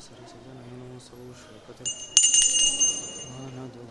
سرسجنا ينوص وشوكة ما ندور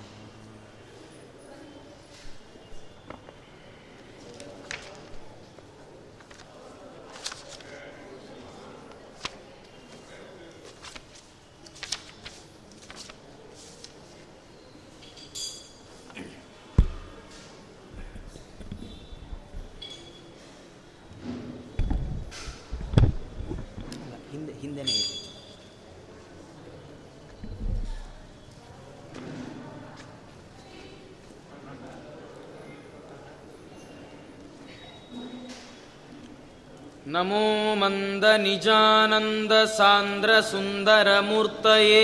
नमो मन्दनिजानन्दसान्द्रसुन्दरमूर्तये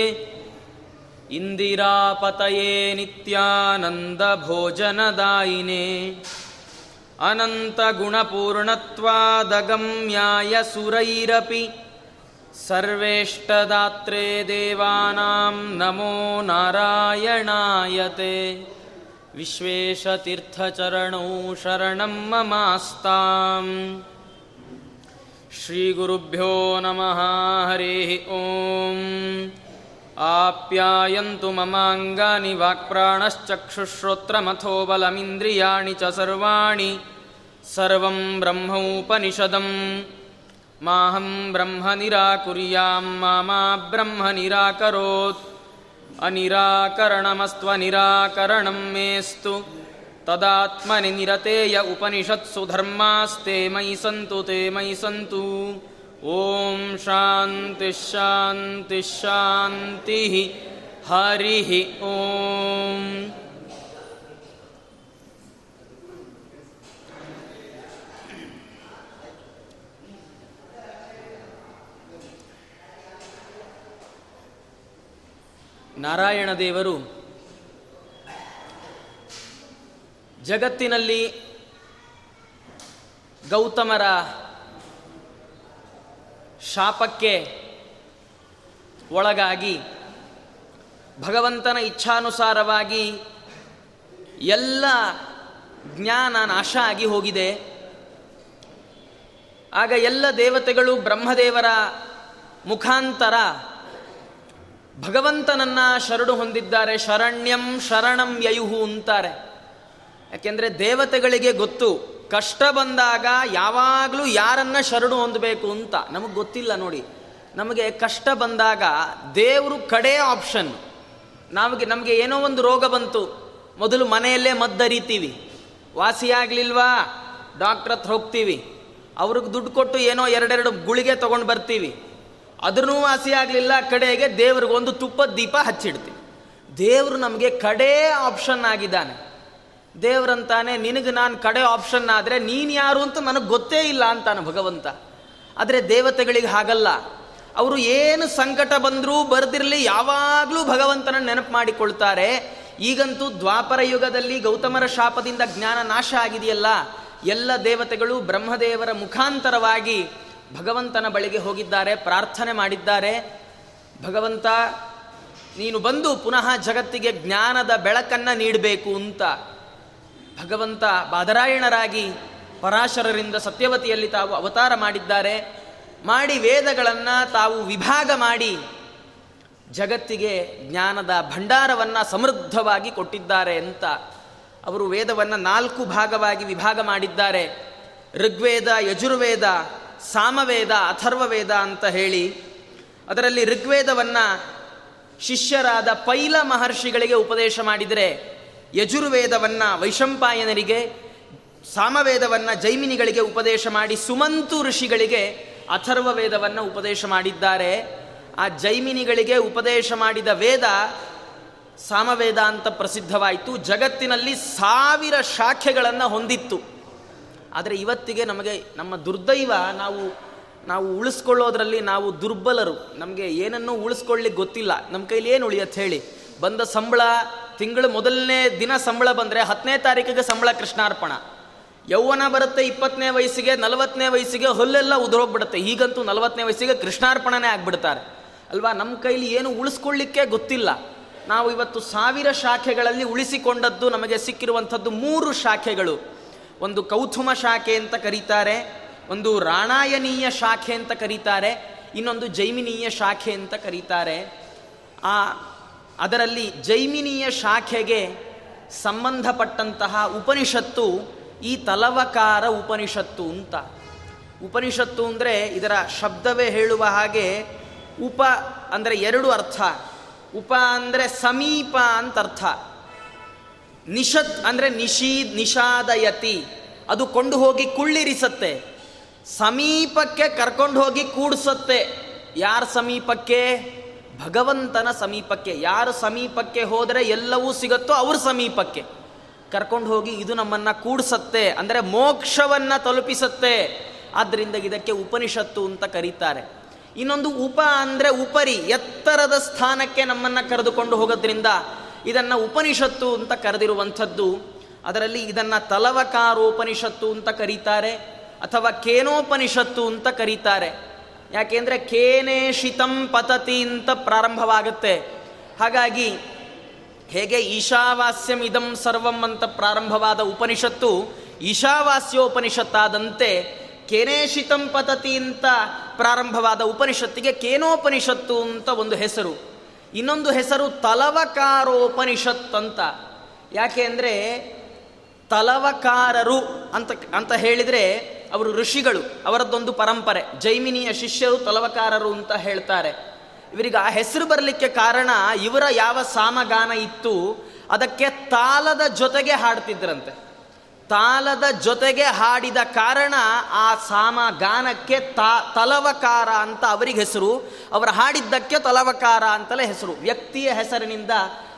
इन्दिरापतये नित्यानन्दभोजनदायिने अनन्तगुणपूर्णत्वादगम्याय सुरैरपि सर्वेष्टदात्रे देवानां नमो नारायणायते। विश्वेशतीर्थचरणौ शरणं ममास्ताम् श्रीगुरुभ्यो नमः हरिः ॐ आप्यायन्तु ममाङ्गानि वाक्प्राणश्चक्षुश्रोत्रमथो बलमिन्द्रियाणि च सर्वाणि सर्वं ब्रह्मोपनिषदम् माहं ब्रह्म निराकुर्यां मा मा ब्रह्म निराकरोत् अनिराकरणमस्त्वनिराकरणं मेस्तु ತದಾತ್ಮನಿ ನಿರತೇಯ ಉಪನಿಷತ್ಸು ಧರ್ಮಾಸ್ತೆ ಮಯಿ ಸಂತು ತೇ ಮಯಿ ಸಂತು ಓಂ ಶಾಂತಿ ಶಾಂತಿ ಶಾಂತಿ ಹರಿ ಓಂ ನಾರಾಯಣ ದೇವರು ಜಗತ್ತಿನಲ್ಲಿ ಗೌತಮರ ಶಾಪಕ್ಕೆ ಒಳಗಾಗಿ ಭಗವಂತನ ಇಚ್ಛಾನುಸಾರವಾಗಿ ಎಲ್ಲ ಜ್ಞಾನ ನಾಶ ಆಗಿ ಹೋಗಿದೆ. ಆಗ ಎಲ್ಲ ದೇವತೆಗಳು ಬ್ರಹ್ಮದೇವರ ಮುಖಾಂತರ ಭಗವಂತನನ್ನ ಶರಣು ಹೊಂದಿದ್ದಾರೆ. ಶರಣ್ಯಂ ಶರಣಂ ಯಯುಹು ಅಂತಾರೆ. ಯಾಕೆಂದರೆ ದೇವತೆಗಳಿಗೆ ಗೊತ್ತು. ಕಷ್ಟ ಬಂದಾಗ ಯಾವಾಗಲೂ ಯಾರನ್ನ ಶರಣು ಹೊಂದಬೇಕು ಅಂತ. ನಮಗೆ ಗೊತ್ತಿಲ್ಲ ನೋಡಿ. ನಮಗೆ ಕಷ್ಟ ಬಂದಾಗ ದೇವರು ಕಡೆ ಆಪ್ಷನ್ ನಮಗೆ ನಮಗೆ ಏನೋ ಒಂದು ರೋಗ ಬಂತು. ಮೊದಲು ಮನೆಯಲ್ಲೇ ಮದ್ದರಿತೀವಿ ವಾಸಿಯಾಗಲಿಲ್ವಾ ಡಾಕ್ಟ್ರ್ ಹತ್ರ ಹೋಗ್ತೀವಿ. ಅವ್ರಿಗೆ ದುಡ್ಡು ಕೊಟ್ಟು ಏನೋ ಎರಡೆರಡು ಗುಳಿಗೆ ತೊಗೊಂಡು ಬರ್ತೀವಿ. ಅದ್ರೂ ವಾಸಿ ಆಗಲಿಲ್ಲ. ಕಡೆಗೆ ದೇವ್ರಿಗೊಂದು ತುಪ್ಪದ ದೀಪ ಹಚ್ಚಿಡ್ತೀವಿ. ದೇವರು ನಮಗೆ ಕಡೇ ಆಪ್ಷನ್ ಆಗಿದ್ದಾನೆ. ದೇವರಂತಾನೆ, ನಿನಗೆ ನಾನು ಕಡೆ ಆಪ್ಷನ್ ಆದರೆ ನೀನು ಯಾರು ಅಂತ ನನಗೆ ಗೊತ್ತೇ ಇಲ್ಲ ಅಂತಾನೆ ಭಗವಂತ. ಆದರೆ ದೇವತೆಗಳಿಗೆ ಹಾಗಲ್ಲ. ಅವರು ಏನು ಸಂಕಟ ಬಂದರೂ ಬರೆದಿರಲಿ, ಯಾವಾಗಲೂ ಭಗವಂತನ ನೆನಪು ಮಾಡಿಕೊಳ್ತಾರೆ. ಈಗಂತೂ ದ್ವಾಪರ ಯುಗದಲ್ಲಿ ಗೌತಮರ ಶಾಪದಿಂದ ಜ್ಞಾನ ನಾಶ ಆಗಿದೆಯಲ್ಲ, ಎಲ್ಲ ದೇವತೆಗಳು ಬ್ರಹ್ಮದೇವರ ಮುಖಾಂತರವಾಗಿ ಭಗವಂತನ ಬಳಿಗೆ ಹೋಗಿದ್ದಾರೆ, ಪ್ರಾರ್ಥನೆ ಮಾಡಿದ್ದಾರೆ. ಭಗವಂತ, ನೀನು ಬಂದು ಪುನಃ ಜಗತ್ತಿಗೆ ಜ್ಞಾನದ ಬೆಳಕನ್ನು ನೀಡಬೇಕು ಅಂತ. ಭಗವಂತ ಬಾದರಾಯಣರಾಗಿ ಪರಾಶರರಿಂದ ಸತ್ಯವತಿಯಲ್ಲಿ ತಾವು ಅವತಾರ ಮಾಡಿದ್ದಾರೆ. ಮಾಡಿ ವೇದಗಳನ್ನು ತಾವು ವಿಭಾಗ ಮಾಡಿ ಜಗತ್ತಿಗೆ ಜ್ಞಾನದ ಭಂಡಾರವನ್ನು ಸಮೃದ್ಧವಾಗಿ ಕೊಟ್ಟಿದ್ದಾರೆ ಅಂತ ಅವರು ವೇದವನ್ನು ನಾಲ್ಕು ಭಾಗವಾಗಿ ವಿಭಾಗ ಮಾಡಿದ್ದಾರೆ. ಋಗ್ವೇದ, ಯಜುರ್ವೇದ, ಸಾಮವೇದ, ಅಥರ್ವವೇದ ಅಂತ ಹೇಳಿ ಅದರಲ್ಲಿ ಋಗ್ವೇದವನ್ನು ಶಿಷ್ಯರಾದ ಪೈಲ ಮಹರ್ಷಿಗಳಿಗೆ ಉಪದೇಶ ಮಾಡಿದರೆ ಯಜುರ್ವೇದವನ್ನು ವೈಶಂಪಾಯನರಿಗೆ, ಸಾಮವೇದವನ್ನು ಜೈಮಿನಿಗಳಿಗೆ ಉಪದೇಶ ಮಾಡಿ ಸುಮಂತು ಋಷಿಗಳಿಗೆ ಅಥರ್ವ ವೇದವನ್ನು ಉಪದೇಶ ಮಾಡಿದ್ದಾರೆ. ಆ ಜೈಮಿನಿಗಳಿಗೆ ಉಪದೇಶ ಮಾಡಿದ ವೇದ ಸಾಮವೇದ ಅಂತ ಪ್ರಸಿದ್ಧವಾಯಿತು. ಜಗತ್ತಿನಲ್ಲಿ ಸಾವಿರ ಶಾಖೆಗಳನ್ನು ಹೊಂದಿತ್ತು. ಆದರೆ ಇವತ್ತಿಗೆ ನಮಗೆ ನಮ್ಮ ದುರ್ದೈವ ನಾವು ನಾವು ಉಳಿಸ್ಕೊಳ್ಳೋದ್ರಲ್ಲಿ ನಾವು ದುರ್ಬಲರು. ನಮಗೆ ಏನನ್ನೂ ಉಳಿಸ್ಕೊಳ್ಳಿಕ್ಕೆ ಗೊತ್ತಿಲ್ಲ. ನಮ್ಮ ಕೈಲಿ ಏನು ಉಳಿಯತ್ತೆ ಹೇಳಿ? ಬಂದ ಸಂಬಳ, ತಿಂಗಳು ಮೊದಲನೇ ದಿನ ಸಂಬಳ ಬಂದರೆ ಹತ್ತನೇ ತಾರೀಕಿಗೆ ಸಂಬಳ ಕೃಷ್ಣಾರ್ಪಣ. ಯೌವನ ಬರುತ್ತೆ ಇಪ್ಪತ್ತನೇ ವಯಸ್ಸಿಗೆ, ನಲವತ್ತನೇ ವಯಸ್ಸಿಗೆ ಹೊಲ್ಲೆಲ್ಲ ಉದುರೋಗ್ಬಿಡುತ್ತೆ. ಈಗಂತೂ ನಲವತ್ತನೇ ವಯಸ್ಸಿಗೆ ಕೃಷ್ಣಾರ್ಪಣನೇ ಆಗ್ಬಿಡ್ತಾರೆ. ಅಲ್ವಾ? ನಮ್ಮ ಕೈಲಿ ಏನು ಉಳಿಸ್ಕೊಳ್ಳಿಕ್ಕೆ ಗೊತ್ತಿಲ್ಲ. ನಾವು ಇವತ್ತು ಸಾವಿರ ಶಾಖೆಗಳಲ್ಲಿ ಉಳಿಸಿಕೊಂಡದ್ದು ನಮಗೆ ಸಿಕ್ಕಿರುವಂಥದ್ದು ಮೂರು ಶಾಖೆಗಳು. ಒಂದು ಕೌಥುಮ ಶಾಖೆ ಅಂತ ಕರೀತಾರೆ, ಒಂದು ರಾಣಾಯನೀಯ ಶಾಖೆ ಅಂತ ಕರೀತಾರೆ, ಇನ್ನೊಂದು ಜೈಮಿನೀಯ ಶಾಖೆ ಅಂತ ಕರೀತಾರೆ. ಆ ಅದರಲ್ಲಿ ಜೈಮಿನಿಯ ಶಾಖೆಗೆ ಸಂಬಂಧಪಟ್ಟಂತಹ ಉಪನಿಷತ್ತು ಈ ತಲವಕಾರ ಉಪನಿಷತ್ತು ಅಂತ. ಉಪನಿಷತ್ತು ಅಂದರೆ ಇದರ ಶಬ್ದವೇ ಹೇಳುವ ಹಾಗೆ ಉಪ ಅಂದರೆ ಎರಡು ಅರ್ಥ. ಉಪ ಅಂದರೆ ಸಮೀಪ ಅಂತ ಅರ್ಥ. ನಿಷತ್ ಅಂದರೆ ನಿಶೀ ನಿಷಾದಯತಿ. ಅದು ಕೊಂಡು ಹೋಗಿ ಕುಳ್ಳಿರಿಸತ್ತೆ. ಸಮೀಪಕ್ಕೆ ಕರ್ಕೊಂಡು ಹೋಗಿ ಕೂಡಿಸತ್ತೆ. ಯಾರ ಸಮೀಪಕ್ಕೆ? ಭಗವಂತನ ಸಮೀಪಕ್ಕೆ, ಯಾರು ಸಮೀಪಕ್ಕೆ ಹೋದರೆ ಎಲ್ಲವೂ ಸಿಗುತ್ತೋ ಅವ್ರ ಸಮೀಪಕ್ಕೆ. ಕರ್ಕೊಂಡು ಹೋಗಿ ಇದು ನಮ್ಮನ್ನು ಕೂಡಿಸತ್ತೆ, ಅಂದರೆ ಮೋಕ್ಷವನ್ನು ತಲುಪಿಸತ್ತೆ. ಆದ್ದರಿಂದ ಇದಕ್ಕೆ ಉಪನಿಷತ್ತು ಅಂತ ಕರೀತಾರೆ. ಇನ್ನೊಂದು ಉಪ ಅಂದರೆ ಉಪರಿ, ಎತ್ತರದ ಸ್ಥಾನಕ್ಕೆ ನಮ್ಮನ್ನು ಕರೆದುಕೊಂಡು ಹೋಗೋದ್ರಿಂದ ಇದನ್ನು ಉಪನಿಷತ್ತು ಅಂತ ಕರೆದಿರುವಂಥದ್ದು. ಅದರಲ್ಲಿ ಇದನ್ನು ತಲವಕಾರೋಪನಿಷತ್ತು ಅಂತ ಕರೀತಾರೆ, ಅಥವಾ ಕೇನೋಪನಿಷತ್ತು ಅಂತ ಕರೀತಾರೆ. ಯಾಕೆಂದರೆ ಕೇನೇ ಶಿತಂ ಪತತಿ ಅಂತ ಪ್ರಾರಂಭವಾಗುತ್ತೆ. ಹಾಗಾಗಿ ಹೇಗೆ ಈಶಾವಾಸ್ಯಂ ಇದಂ ಸರ್ವಂ ಅಂತ ಪ್ರಾರಂಭವಾದ ಉಪನಿಷತ್ತು ಈಶಾವಾಸ್ಯೋಪನಿಷತ್ತಾದಂತೆ ಕೇನೇಶಿತಂ ಪತತಿ ಅಂತ ಪ್ರಾರಂಭವಾದ ಉಪನಿಷತ್ತಿಗೆ ಕೇನೋಪನಿಷತ್ತು ಅಂತ ಒಂದು ಹೆಸರು. ಇನ್ನೊಂದು ಹೆಸರು ತಲವಕಾರೋಪನಿಷತ್ ಅಂತ. ಯಾಕೆ ಅಂದರೆ ತಲವಕಾರರು ಅಂತ ಅಂತ ಹೇಳಿದರೆ ಅವರು ಋಷಿಗಳು, ಅವರದ್ದೊಂದು ಪರಂಪರೆ, ಜೈಮಿನಿಯ ಶಿಷ್ಯರು, ತಲವಕಾರರು ಅಂತ ಹೇಳ್ತಾರೆ. ಇವರಿಗೆ ಆ ಹೆಸರು ಬರಲಿಕ್ಕೆ ಕಾರಣ ಇವರ ಯಾವ ಸಾಮಗಾನ ಇತ್ತು, ಅದಕ್ಕೆ ತಾಲದ ಜೊತೆಗೆ ಹಾಡ್ತಿದ್ರಂತೆ. ತಾಲದ ಜೊತೆಗೆ ಹಾಡಿದ ಕಾರಣ ಆ ಸಾಮಗಾನಕ್ಕೆ ತಾ, ತಲವಕಾರ ಅಂತ ಅವರಿಗೆ ಹೆಸರು, ಅವರು ಹಾಡಿದ್ದಕ್ಕೆ ತಲವಕಾರ ಅಂತಲೇ ಹೆಸರು. ವ್ಯಕ್ತಿಯ ಹೆಸರಿನಿಂದ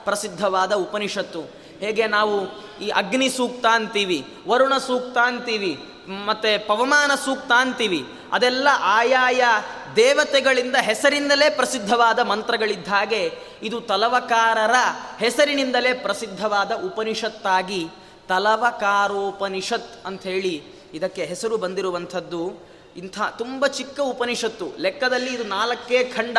ಪ್ರಸಿದ್ಧವಾದ ಉಪನಿಷತ್ತು. ಹೇಗೆ ನಾವು ಈ ಅಗ್ನಿ ಸೂಕ್ತ ಅಂತೀವಿ ವರುಣ ಸೂಕ್ತ ಅಂತೀವಿ ಮತ್ತೆ ಪವಮಾನ ಸೂಕ್ತ ಅಂತೀವಿ. ಅದೆಲ್ಲ ಆಯಾಯ ದೇವತೆಗಳಿಂದ ಹೆಸರಿಂದಲೇ ಪ್ರಸಿದ್ಧವಾದ ಮಂತ್ರಗಳಿದ್ದ ಹಾಗೆ ಇದು ತಲವಕಾರರ ಹೆಸರಿನಿಂದಲೇ ಪ್ರಸಿದ್ಧವಾದ ಉಪನಿಷತ್ತಾಗಿ ತಲವಕಾರೋಪನಿಷತ್ ಅಂತ ಹೇಳಿ ಇದಕ್ಕೆ ಹೆಸರು ಬಂದಿರುವಂಥದ್ದು. ಇಂಥ ತುಂಬ ಚಿಕ್ಕ ಉಪನಿಷತ್ತು. ಲೆಕ್ಕದಲ್ಲಿ ಇದು ನಾಲ್ಕೇ ಖಂಡ.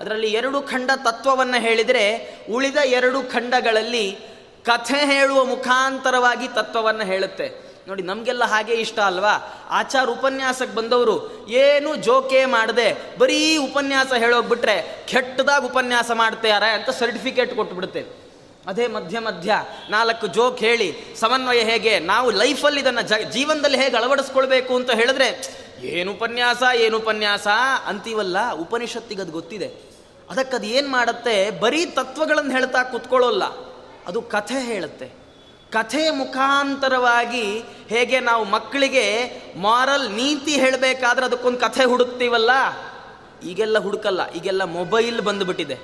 ಅದರಲ್ಲಿ ಎರಡು ಖಂಡ ತತ್ವವನ್ನು ಹೇಳಿದರೆ ಉಳಿದ ಎರಡು ಖಂಡಗಳಲ್ಲಿ ಕಥೆ ಹೇಳುವ ಮುಖಾಂತರವಾಗಿ ತತ್ವವನ್ನು ಹೇಳುತ್ತೆ. ನೋಡಿ, ನಮಗೆಲ್ಲ ಹಾಗೆ ಇಷ್ಟ ಅಲ್ವಾ? ಆಚಾರ ಉಪನ್ಯಾಸಕ್ಕೆ ಬಂದವರು ಏನು ಜೋಕೆ ಮಾಡದೆ ಬರೀ ಉಪನ್ಯಾಸ ಹೇಳೋಗ್ಬಿಟ್ರೆ ಕೆಟ್ಟದಾಗ ಉಪನ್ಯಾಸ ಮಾಡ್ತಾರೆ ಅಂತ ಸರ್ಟಿಫಿಕೇಟ್ ಕೊಟ್ಬಿಡುತ್ತೆ. ಅದೇ ಮಧ್ಯ ಮಧ್ಯ ನಾಲ್ಕು ಜೋಕ್ ಹೇಳಿ, ಸಮನ್ವಯ ಹೇಗೆ? ನಾವು ಲೈಫಲ್ಲಿ ಇದನ್ನು ಜ, ಜೀವನದಲ್ಲಿ ಹೇಗೆ ಅಳವಡಿಸ್ಕೊಳ್ಬೇಕು ಅಂತ ಹೇಳಿದ್ರೆ, ಏನು ಉಪನ್ಯಾಸ ಏನು ಉಪನ್ಯಾಸ? ಅಂತೀವಲ್ಲ, ಉಪನಿಷತ್ತಿಗೆ ಅದು ಗೊತ್ತಿದೆ. ಅದಕ್ಕೆ ಅದು ಏನು ಮಾಡುತ್ತೆ? ಬರೀ ತತ್ವಗಳನ್ನು ಹೇಳ್ತಾ ಕೂತ್ಕೊಳ್ಳೋಲ್ಲ. ಅದು ಕಥೆ ಹೇಳುತ್ತೆ. ಕಥೆ ಮುಖಾಂತರವಾಗಿ ಹೇಗೆ ನಾವು ಮಕ್ಕಳಿಗೆ ಮಾರಲ್ ನೀತಿ ಹೇಳಬೇಕಾದ್ರೆ ಅದಕ್ಕೊಂದು ಕಥೆ ಹುಡುಕ್ತೀವಲ್ಲ? ಈಗೆಲ್ಲ ಹುಡುಕಲ್ಲ, ಈಗೆಲ್ಲ ಮೊಬೈಲ್ ಬಂದುಬಿಟ್ಟಿದೆ.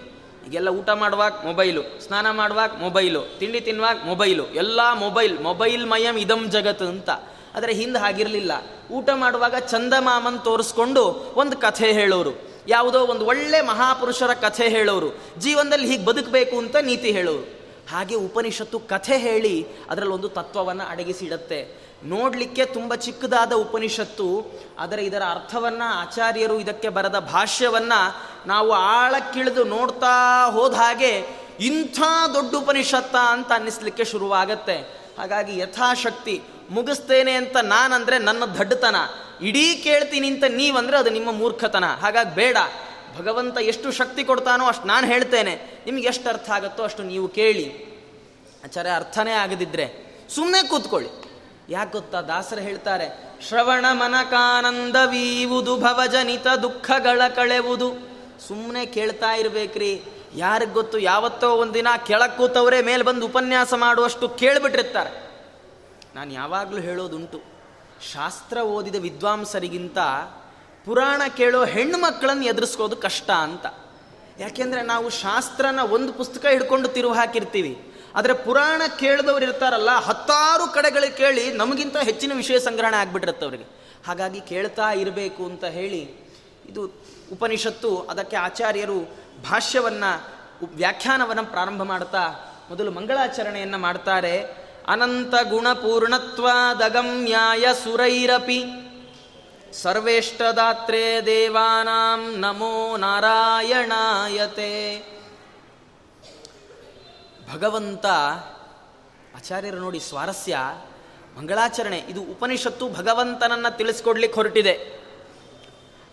ಈಗೆಲ್ಲ ಊಟ ಮಾಡುವಾಗ ಮೊಬೈಲು, ಸ್ನಾನ ಮಾಡುವಾಗ ಮೊಬೈಲು, ತಿಂಡಿ ತಿನ್ನುವಾಗ ಮೊಬೈಲು, ಎಲ್ಲ ಮೊಬೈಲ್ ಮೊಬೈಲ್ ಮಯಂ ಇದಂ ಜಗತ್ತು ಅಂತ. ಆದರೆ ಹಿಂದೆ ಹಾಗಿರಲಿಲ್ಲ. ಊಟ ಮಾಡುವಾಗ ಚಂದಮಾಮನ್ ತೋರಿಸ್ಕೊಂಡು ಒಂದು ಕಥೆ ಹೇಳೋರು. ಯಾವುದೋ ಒಂದು ಒಳ್ಳೆ ಮಹಾಪುರುಷರ ಕಥೆ ಹೇಳೋರು. ಜೀವನದಲ್ಲಿ ಹೀಗೆ ಬದುಕಬೇಕು ಅಂತ ನೀತಿ ಹೇಳೋರು. ಹಾಗೆ ಉಪನಿಷತ್ತು ಕಥೆ ಹೇಳಿ ಅದರಲ್ಲಿ ಒಂದು ತತ್ವವನ್ನು ಅಡಗಿಸಿಡತ್ತೆ. ನೋಡಲಿಕ್ಕೆ ತುಂಬ ಚಿಕ್ಕದಾದ ಉಪನಿಷತ್ತು, ಆದರೆ ಇದರ ಅರ್ಥವನ್ನು ಆಚಾರ್ಯರು ಇದಕ್ಕೆ ಬರೆದ ಭಾಷ್ಯವನ್ನು ನಾವು ಆಳಕ್ಕಿಳಿದು ನೋಡ್ತಾ ಹೋದ ಹಾಗೆ ಇಂಥ ದೊಡ್ಡ ಉಪನಿಷತ್ತ ಅಂತ ಅನ್ನಿಸ್ಲಿಕ್ಕೆ ಶುರುವಾಗತ್ತೆ. ಹಾಗಾಗಿ ಯಥಾಶಕ್ತಿ, ಮುಗಿಸ್ತೇನೆ ಅಂತ ನಾನಂದರೆ ನನ್ನ ದಡ್ಡತನ. ಇಡೀ ಕೇಳ್ತೀನಿ ಅಂತ ನೀವಂದರೆ ಅದು ನಿಮ್ಮ ಮೂರ್ಖತನ. ಹಾಗಾಗಿ ಬೇಡ. ಭಗವಂತ ಎಷ್ಟು ಶಕ್ತಿ ಕೊಡ್ತಾನೋ ಅಷ್ಟು ನಾನು ಹೇಳ್ತೇನೆ. ನಿಮ್ಗೆ ಎಷ್ಟು ಅರ್ಥ ಆಗುತ್ತೋ ಅಷ್ಟು ನೀವು ಕೇಳಿ. ಆಚಾರ್ಯ, ಅರ್ಥನೇ ಆಗದಿದ್ರೆ ಸುಮ್ಮನೆ ಕೂತ್ಕೊಳ್ಳಿ. ಯಾಕೆ ಗೊತ್ತಾ? ದಾಸರು ಹೇಳ್ತಾರೆ, ಶ್ರವಣ ಮನಕಾನಂದವೀವುದು, ಭವಜನಿತ ದುಃಖಗಳ ಕಳೆವುದು. ಸುಮ್ಮನೆ ಕೇಳ್ತಾ ಇರ್ಬೇಕ್ರಿ. ಯಾರಿಗೆ ಗೊತ್ತು? ಯಾವತ್ತೋ ಒಂದಿನ ಕೆಳಗೆ ಕೂತವರೇ, ಮೇಲೆ ಬಂದು ಉಪನ್ಯಾಸ ಮಾಡುವಷ್ಟು ಕೇಳಿಬಿಟ್ಟಿರ್ತಾರೆ. ನಾನು ಯಾವಾಗಲೂ ಹೇಳೋದುಂಟು, ಶಾಸ್ತ್ರ ಓದಿದ ವಿದ್ವಾಂಸರಿಗಿಂತ ಪುರಾಣ ಕೇಳೋ ಹೆಣ್ಣು ಮಕ್ಕಳನ್ನು ಎದುರಿಸ್ಕೋದು ಕಷ್ಟ ಅಂತ. ಯಾಕೆಂದರೆ ನಾವು ಶಾಸ್ತ್ರನ ಒಂದು ಪುಸ್ತಕ ಹಿಡ್ಕೊಂಡು ತಿರುವು ಹಾಕಿರ್ತೀವಿ. ಆದರೆ ಪುರಾಣ ಕೇಳಿದವ್ರು ಇರ್ತಾರಲ್ಲ, ಹತ್ತಾರು ಕಡೆಗಳಿಗೆ ಕೇಳಿ ನಮಗಿಂತ ಹೆಚ್ಚಿನ ವಿಷಯ ಸಂಗ್ರಹಣೆ ಆಗ್ಬಿಟ್ಟಿರುತ್ತೆ ಅವರಿಗೆ. ಹಾಗಾಗಿ ಕೇಳ್ತಾ ಇರಬೇಕು ಅಂತ ಹೇಳಿ ಇದು ಉಪನಿಷತ್ತು, ಅದಕ್ಕೆ ಆಚಾರ್ಯರು ಭಾಷ್ಯವನ್ನು, ವ್ಯಾಖ್ಯಾನವನ್ನು ಪ್ರಾರಂಭ ಮಾಡ್ತಾ ಮೊದಲು ಮಂಗಳಾಚರಣೆಯನ್ನು ಮಾಡ್ತಾರೆ. ಅನಂತ ಗುಣಪೂರ್ಣತ್ವಾದಗಮ್ಯಾಯ ಸುರೈರಪಿ. ಸರ್ವೇಷ್ಟದಾತ್ರೇ ದೇವಾನಾಂ ನಮೋ ನಾರಾಯಣಾಯತೆ. ಭಗವಂತ, ಆಚಾರ್ಯರು ನೋಡಿ ಸ್ವಾರಸ್ಯ, ಮಂಗಳಾಚರಣೆ, ಇದು ಉಪನಿಷತ್ತು ಭಗವಂತನನ್ನ ತಿಳಿಸ್ಕೊಡ್ಲಿಕ್ಕೆ ಹೊರಟಿದೆ.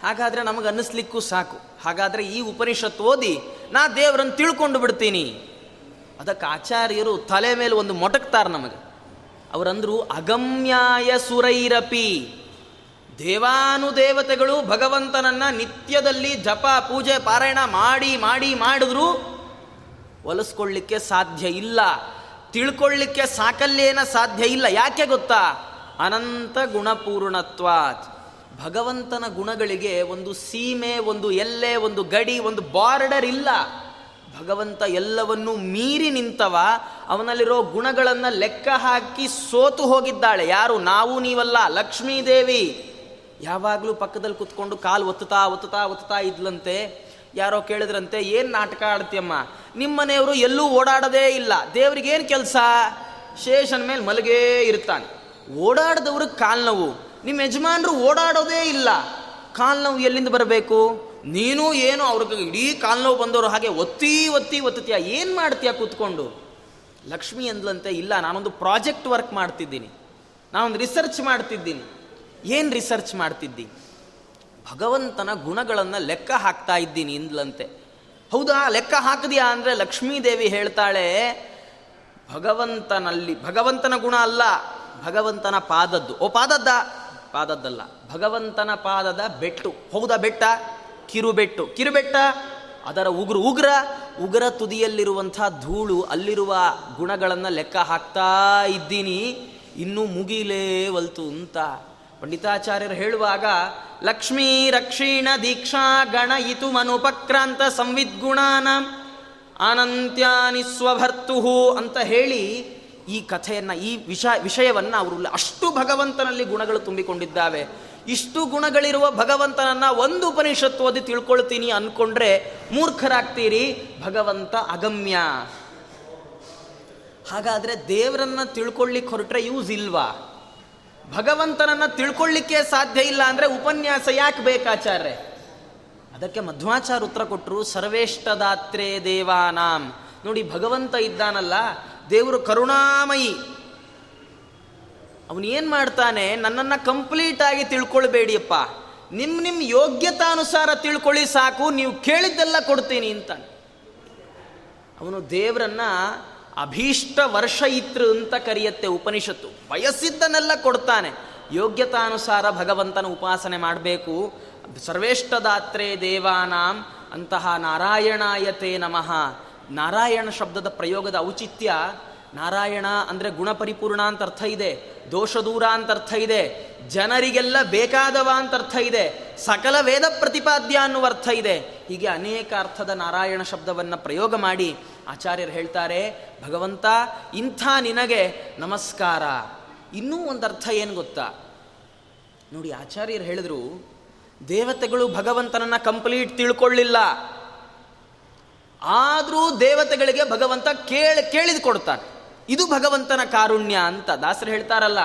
ಹಾಗಾದರೆ ನಮಗೆ ಅನ್ನಿಸ್ಲಿಕ್ಕೂ ಸಾಕು. ಹಾಗಾದರೆ ಈ ಉಪನಿಷತ್ತು ಓದಿ ನಾ ದೇವರನ್ನು ತಿಳ್ಕೊಂಡು ಬಿಡ್ತೀನಿ. ಅದಕ್ಕೆ ಆಚಾರ್ಯರು ತಲೆ ಮೇಲೆ ಒಂದು ಮೊಟಕ್ತಾರೆ ನಮಗೆ. ಅವರಂದ್ರು, ಅಗಮ್ಯಾಯ ಸುರೈರಪಿ. ದೇವಾನುದೇವತೆಗಳು ಭಗವಂತನನ್ನ ನಿತ್ಯದಲ್ಲಿ ಜಪ, ಪೂಜೆ, ಪಾರಾಯಣ ಮಾಡಿ ಮಾಡಿ, ಮಾಡಿದ್ರು ಒಲಿಸ್ಕೊಳ್ಳಿಕ್ಕೆ ಸಾಧ್ಯ ಇಲ್ಲ. ತಿಳ್ಕೊಳ್ಳಿಕ್ಕೆ ಸಾಕಲ್ಯೇನ ಸಾಧ್ಯ ಇಲ್ಲ. ಯಾಕೆ ಗೊತ್ತಾ? ಅನಂತ ಗುಣಪೂರ್ಣತ್ವ ಭಗವಂತನ ಗುಣಗಳಿಗೆ ಒಂದು ಸೀಮೆ, ಒಂದು ಎಲ್ಲೆ, ಒಂದು ಗಡಿ, ಒಂದು ಬಾರ್ಡರ್ ಇಲ್ಲ. ಭಗವಂತ ಎಲ್ಲವನ್ನೂ ಮೀರಿ ನಿಂತವ, ಅವನಲ್ಲಿರೋ ಗುಣಗಳನ್ನು ಲೆಕ್ಕ ಹಾಕಿ ಸೋತು ಹೋಗಿದ್ದಾಳೆ. ಯಾರು? ನಾವು ನೀವಲ್ಲ. ಲಕ್ಷ್ಮೀದೇವಿ. ಯಾವಾಗಲೂ ಪಕ್ಕದಲ್ಲಿ ಕುತ್ಕೊಂಡು ಕಾಲು ಒತ್ತುತ್ತಾ ಒತ್ತುತ್ತಾ ಒತ್ತುತ್ತಾ ಇದ್ಲಂತೆ, ಯಾರೋ ಕೇಳಿದ್ರಂತೆ, ಏನು ನಾಟಕ ಆಡ್ತೀಯಮ್ಮ? ನಿಮ್ಮ ಮನೆಯವರು ಎಲ್ಲೂ ಓಡಾಡೋದೇ ಇಲ್ಲ. ದೇವ್ರಿಗೇನು ಕೆಲಸ? ಶೇಷನ ಮೇಲೆ ಮಲಗೇ ಇರ್ತಾನೆ ಓಡಾಡದವ್ರಿಗೆ ಕಾಲು ನೋವು. ನಿಮ್ಮ ಯಜಮಾನರು ಓಡಾಡೋದೇ ಇಲ್ಲ. ಕಾಲು ನೋವು ಎಲ್ಲಿಂದ ಬರಬೇಕು? ನೀನು, ಏನು, ಅವ್ರಿಗೆ ಇಡೀ ಕಾಲು ನೋವು ಬಂದವರು ಹಾಗೆ ಒತ್ತಿ ಒತ್ತಿ ಒತ್ತುತ್ತೀಯ? ಏನು ಮಾಡ್ತೀಯ ಕೂತ್ಕೊಂಡು? ಲಕ್ಷ್ಮಿ ಅಂದ್ಲಂತೆ, ಇಲ್ಲ, ನಾನೊಂದು ಪ್ರಾಜೆಕ್ಟ್ ವರ್ಕ್ ಮಾಡ್ತಿದ್ದೀನಿ. ನಾನೊಂದು ರಿಸರ್ಚ್ ಮಾಡ್ತಿದ್ದೀನಿ. ಏನು ರಿಸರ್ಚ್ ಮಾಡ್ತಿದ್ದಿ? ಭಗವಂತನ ಗುಣಗಳನ್ನು ಲೆಕ್ಕ ಹಾಕ್ತಾ ಇದ್ದೀನಿ ಇಂದ್ಲಂತೆ. ಹೌದಾ? ಲೆಕ್ಕ ಹಾಕಿದ್ಯಾ ಅಂದರೆ ಲಕ್ಷ್ಮೀದೇವಿ ಹೇಳ್ತಾಳೆ, ಭಗವಂತನಲ್ಲಿ, ಭಗವಂತನ ಗುಣ ಅಲ್ಲ, ಭಗವಂತನ ಪಾದದ್ದು. ಓ, ಪಾದದ್ದ? ಪಾದದ್ದಲ್ಲ. ಭಗವಂತನ ಪಾದದ ಬೆಟ್ಟು. ಹೌದಾ ಬೆಟ್ಟ? ಕಿರುಬೆಟ್ಟು. ಕಿರುಬೆಟ್ಟ? ಅದರ ಉಗುರು. ಉಗ್ರ? ಉಗ್ರ ತುದಿಯಲ್ಲಿರುವಂಥ ಧೂಳು ಅಲ್ಲಿರುವ ಗುಣಗಳನ್ನು ಲೆಕ್ಕ ಹಾಕ್ತಾ ಇದ್ದೀನಿ. ಇನ್ನೂ ಮುಗಿಲೇ ಒಲ್ತು ಅಂತ. ಪಂಡಿತಾಚಾರ್ಯರು ಹೇಳುವಾಗ, ಲಕ್ಷ್ಮೀ ರಕ್ಷೀಣ ದೀಕ್ಷಾ ಗಣ ಇತು ಮನುಪಕ್ರಾಂತ ಸಂವಿದ್ಗುಣಾನ ಅನಂತ್ಯಾನಿ ಸ್ವಭರ್ತುಹು ಅಂತ ಹೇಳಿ ಈ ಕಥೆಯನ್ನು, ಈ ವಿಷ, ವಿಷಯವನ್ನು ಅವರು ಅಷ್ಟು ಭಗವಂತನಲ್ಲಿ ಗುಣಗಳು ತುಂಬಿಕೊಂಡಿದ್ದಾವೆ. ಇಷ್ಟು ಗುಣಗಳಿರುವ ಭಗವಂತನನ್ನು ಒಂದು ಉಪನಿಷತ್ತು ಓದಿ ತಿಳ್ಕೊಳ್ತೀನಿ ಅಂದ್ಕೊಂಡ್ರೆ ಮೂರ್ಖರಾಗ್ತೀರಿ. ಭಗವಂತ ಅಗಮ್ಯ. ಹಾಗಾದರೆ ದೇವರನ್ನು ತಿಳ್ಕೊಳ್ಳಿಕ್ಕೆ ಹೊರಟ್ರೆ ಯೂಸ್ ಇಲ್ವಾ? ಭಗವಂತನನ್ನ ತಿಳ್ಕೊಳ್ಳಿಕ್ಕೆ ಸಾಧ್ಯ ಇಲ್ಲ ಅಂದರೆ ಉಪನ್ಯಾಸ ಯಾಕೆ ಬೇಕಾಚಾರ್ಯ ಅದಕ್ಕೆ ಮಧ್ವಾಚಾರ ಉತ್ತರ ಕೊಟ್ಟರು ಸರ್ವೇಷ್ಟದಾತ್ರೇ ದೇವಾನಾಂ. ನೋಡಿ, ಭಗವಂತ ಇದ್ದಾನಲ್ಲ, ದೇವರು ಕರುಣಾಮಯಿ. ಅವನೇನು ಮಾಡ್ತಾನೆ, ನನ್ನನ್ನು ಕಂಪ್ಲೀಟ್ ಆಗಿ ತಿಳ್ಕೊಳ್ಬೇಡಿಯಪ್ಪ. ನಿಮ್ಮ ನಿಮ್ಮ ಯೋಗ್ಯತಾನುಸಾರ ತಿಳ್ಕೊಳ್ಳಿ ಸಾಕು, ನೀವು ಕೇಳಿದ್ದೆಲ್ಲ ಕೊಡ್ತೀನಿ ಅಂತ. ಅವನು ದೇವರನ್ನ ಅಭೀಷ್ಟ ವರ್ಷ ಇತ್ರ ಅಂತ ಕರೆಯುತ್ತೆ ಉಪನಿಷತ್ತು. ಬಯಸಿದ್ದನ್ನೆಲ್ಲ ಕೊಡ್ತಾನೆ. ಯೋಗ್ಯತಾನುಸಾರ ಭಗವಂತನ ಉಪಾಸನೆ ಮಾಡಬೇಕು. ಸರ್ವೇಷ್ಠದಾತ್ರೇ ದೇವಾನಾಂ ಅಂತಹ ನಾರಾಯಣಾಯತೆ ನಮಃ. ನಾರಾಯಣ ಶಬ್ದದ ಪ್ರಯೋಗದ ಔಚಿತ್ಯ, ನಾರಾಯಣ ಅಂದರೆ ಗುಣಪರಿಪೂರ್ಣ ಅಂತ ಅರ್ಥ ಇದೆ. ದೋಷ ದೂರ ಅಂತ ಅರ್ಥ ಇದೆ. ಜನರಿಗೆಲ್ಲ ಬೇಕಾದವ ಅಂತ ಅರ್ಥ ಇದೆ. ಸಕಲ ವೇದ ಪ್ರತಿಪಾದ್ಯ ಅನ್ನುವ ಅರ್ಥ ಇದೆ. ಹೀಗೆ ಅನೇಕ ಅರ್ಥದ ನಾರಾಯಣ ಶಬ್ದವನ್ನು ಪ್ರಯೋಗ ಮಾಡಿ ಆಚಾರ್ಯರು ಹೇಳ್ತಾರೆ, ಭಗವಂತ, ಇಂಥ ನಿನಗೆ ನಮಸ್ಕಾರ. ಇನ್ನೂ ಒಂದು ಅರ್ಥ ಏನು ಗೊತ್ತಾ? ನೋಡಿ, ಆಚಾರ್ಯರು ಹೇಳಿದ್ರು, ದೇವತೆಗಳು ಭಗವಂತನನ್ನ ಕಂಪ್ಲೀಟ್ ತಿಳ್ಕೊಳ್ಳಿಲ್ಲ. ಆದರೂ ದೇವತೆಗಳಿಗೆ ಭಗವಂತ ಕೇಳಿ, ಕೇಳಿದು ಕೊಡ್ತಾನೆ. ಇದು ಭಗವಂತನ ಕಾರುಣ್ಯ ಅಂತ ದಾಸರು ಹೇಳ್ತಾರಲ್ಲ,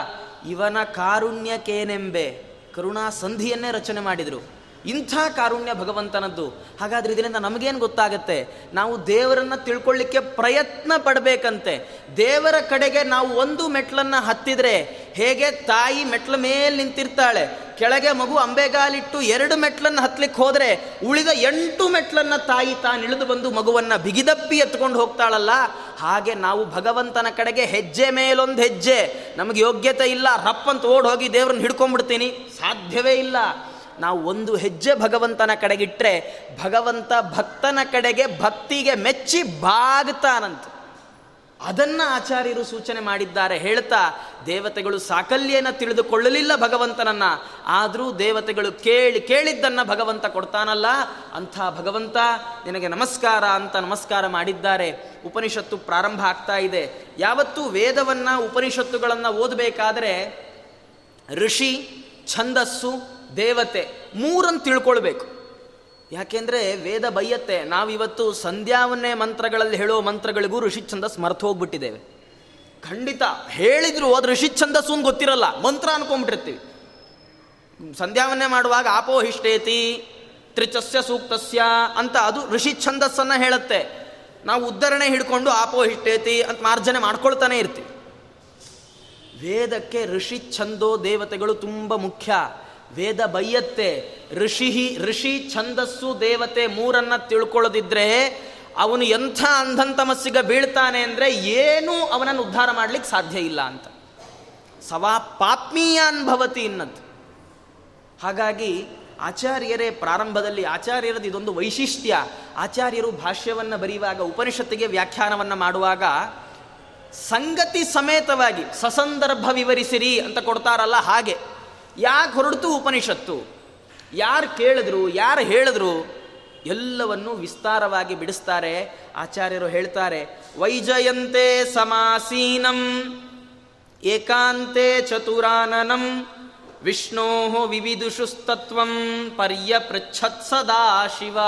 ಇವನ ಕಾರುಣ್ಯಕ್ಕೇನೆಂಬೆ? ಕರುಣಾ ಸಂಧಿಯನ್ನೇ ರಚನೆ ಮಾಡಿದರು. ಇಂಥ ಕಾರುಣ್ಯ ಭಗವಂತನದ್ದು. ಹಾಗಾದ್ರೆ ಇದರಿಂದ ನಮಗೇನು ಗೊತ್ತಾಗತ್ತೆ? ನಾವು ದೇವರನ್ನ ತಿಳ್ಕೊಳ್ಳಿಕ್ಕೆ ಪ್ರಯತ್ನ ಪಡಬೇಕಂತೆ. ದೇವರ ಕಡೆಗೆ ನಾವು ಒಂದು ಮೆಟ್ಲನ್ನ ಹತ್ತಿದ್ರೆ ಹೇಗೆ ತಾಯಿ ಮೆಟ್ಲ ಮೇಲೆ ನಿಂತಿರ್ತಾಳೆ. ಕೆಳಗೆ ಮಗು ಅಂಬೆಗಾಲಿಟ್ಟು ಎರಡು ಮೆಟ್ಲನ್ನು ಹತ್ಲಿಕ್ಕೆ ಹೋದ್ರೆ ಉಳಿದ ಎಂಟು ಮೆಟ್ಲನ್ನ ತಾಯಿ ತಾನು ಇಳಿದು ಬಂದು ಮಗುವನ್ನ ಬಿಗಿದಪ್ಪಿ ಎತ್ಕೊಂಡು ಹೋಗ್ತಾಳಲ್ಲ? ಹಾಗೆ ನಾವು ಭಗವಂತನ ಕಡೆಗೆ ಹೆಜ್ಜೆ ಮೇಲೊಂದು ಹೆಜ್ಜೆ. ನಮಗೆ ಯೋಗ್ಯತೆ ಇಲ್ಲ ರಪ್ಪಂತ ಓಡ್ ಹೋಗಿ ದೇವ್ರನ್ನ ಹಿಡ್ಕೊಂಡ್ಬಿಡ್ತೀನಿ. ಸಾಧ್ಯವೇ ಇಲ್ಲ. ನಾವು ಒಂದು ಹೆಜ್ಜೆ ಭಗವಂತನ ಕಡೆಗಿಟ್ಟರೆ ಭಗವಂತ ಭಕ್ತನ ಕಡೆಗೆ ಭಕ್ತಿಗೆ ಮೆಚ್ಚಿ ಬಾಗ್ತಾನಂತ ಅದನ್ನ ಆಚಾರ್ಯರು ಸೂಚನೆ ಮಾಡಿದ್ದಾರೆ. ಹೇಳ್ತಾ, ದೇವತೆಗಳು ಸಾಕಲ್ಯನ ತಿಳಿದುಕೊಳ್ಳಲಿಲ್ಲ ಭಗವಂತನನ್ನ. ಆದರೂ ದೇವತೆಗಳು ಕೇಳಿ, ಕೇಳಿದ್ದನ್ನು ಭಗವಂತ ಕೊಡ್ತಾನಲ್ಲ. ಅಂಥ ಭಗವಂತ ನಿನಗೆ ನಮಸ್ಕಾರ ಅಂತ ನಮಸ್ಕಾರ ಮಾಡಿದ್ದಾರೆ. ಉಪನಿಷತ್ತು ಪ್ರಾರಂಭ ಆಗ್ತಾ ಇದೆ. ಯಾವತ್ತೂ ವೇದವನ್ನು, ಉಪನಿಷತ್ತುಗಳನ್ನು ಓದಬೇಕಾದರೆ ಋಷಿ, ಛಂದಸ್ಸು ದೇವತೆ ಮೂರನ್ನು ತಿಳ್ಕೊಳ್ಬೇಕು. ಯಾಕೆಂದ್ರೆ ವೇದ ಬೈಯತ್ತೆ ನಾವಿವತ್ತು ಸಂಧ್ಯಾವನ್ನೇ ಮಂತ್ರಗಳಲ್ಲಿ ಹೇಳೋ ಮಂತ್ರಗಳಿಗೂ ಋಷಿ ಛಂದಸ್ ಮರ್ತು ಹೋಗ್ಬಿಟ್ಟಿದ್ದೇವೆ. ಖಂಡಿತ ಹೇಳಿದ್ರು ಅದು ಋಷಿ ಛಂದಸ್ಸು ಗೊತ್ತಿರಲ್ಲ, ಮಂತ್ರ ಅನ್ಕೊಂಡ್ಬಿಟ್ಟಿರ್ತೀವಿ. ಸಂಧ್ಯಾವನ್ನೇ ಮಾಡುವಾಗ ಆಪೋಹಿಷ್ಟೇತಿ ತ್ರಿಚಸ್ಯ ಸೂಕ್ತಸ್ಯ ಅಂತ ಅದು ಋಷಿ ಛಂದಸ್ಸನ್ನ ಹೇಳುತ್ತೆ. ನಾವು ಉದ್ಧರಣೆ ಹಿಡ್ಕೊಂಡು ಆಪೋಹಿಷ್ಟೇತಿ ಅಂತ ಮಾರ್ಜನೆ ಮಾಡ್ಕೊಳ್ತಾನೆ ಇರ್ತೀವಿ. ವೇದಕ್ಕೆ ಋಷಿ ಛಂದೋ ದೇವತೆಗಳು ತುಂಬ ಮುಖ್ಯ. ವೇದ ಬೈಯತ್ತೆ ಋಷಿ ಋಷಿ ಛಂದಸ್ಸು ದೇವತೆ ಮೂರನ್ನ ತಿಳ್ಕೊಳ್ಳೋದಿದ್ರೆ ಅವನು ಎಂಥ ಅಂಧಂತಮಸ್ಸಿಗ ಬೀಳ್ತಾನೆ ಅಂದರೆ ಏನೂ ಅವನನ್ನು ಉದ್ಧಾರ ಮಾಡ್ಲಿಕ್ಕೆ ಸಾಧ್ಯ ಇಲ್ಲ ಅಂತ. ಸವಾ ಪಾಪ್ಮೀಯಾನ್ ಭವತಿ ಇನ್ನದ್ದು ಹಾಗಾಗಿ ಆಚಾರ್ಯರೇ ಪ್ರಾರಂಭದಲ್ಲಿ ಆಚಾರ್ಯರದ್ದು ಇದೊಂದು ವೈಶಿಷ್ಟ್ಯ. ಆಚಾರ್ಯರು ಭಾಷ್ಯವನ್ನು ಬರೆಯುವಾಗ, ಉಪನಿಷತ್ತಿಗೆ ವ್ಯಾಖ್ಯಾನವನ್ನು ಮಾಡುವಾಗ ಸಂಗತಿ ಸಮೇತವಾಗಿ ಸಸಂದರ್ಭ ವಿವರಿಸಿರಿ ಅಂತ ಕೊಡ್ತಾರಲ್ಲ ಹಾಗೆ. ಯಾಕೆ ಹೊರಡ್ತು ಉಪನಿಷತ್ತು? ಯಾರು ಕೇಳಿದ್ರು, ಯಾರು ಹೇಳಿದ್ರು? ಎಲ್ಲವನ್ನು ವಿಸ್ತಾರವಾಗಿ ಬಿಡಿಸ್ತಾರೆ, ಆಚಾರ್ಯರು ಹೇಳ್ತಾರೆ, ವೈಜಯಂತೆ ಸಮಾಸೀನಂ, ಏಕಾಂತೆ ಚತುರಾನನಂ ವಿಷ್ಣೋ ವಿವಿಧುಷುಸ್ತತ್ವಂ ಪರ್ಯ ಪೃಚ್ಛತ್ ಸದಾ ಶಿವ.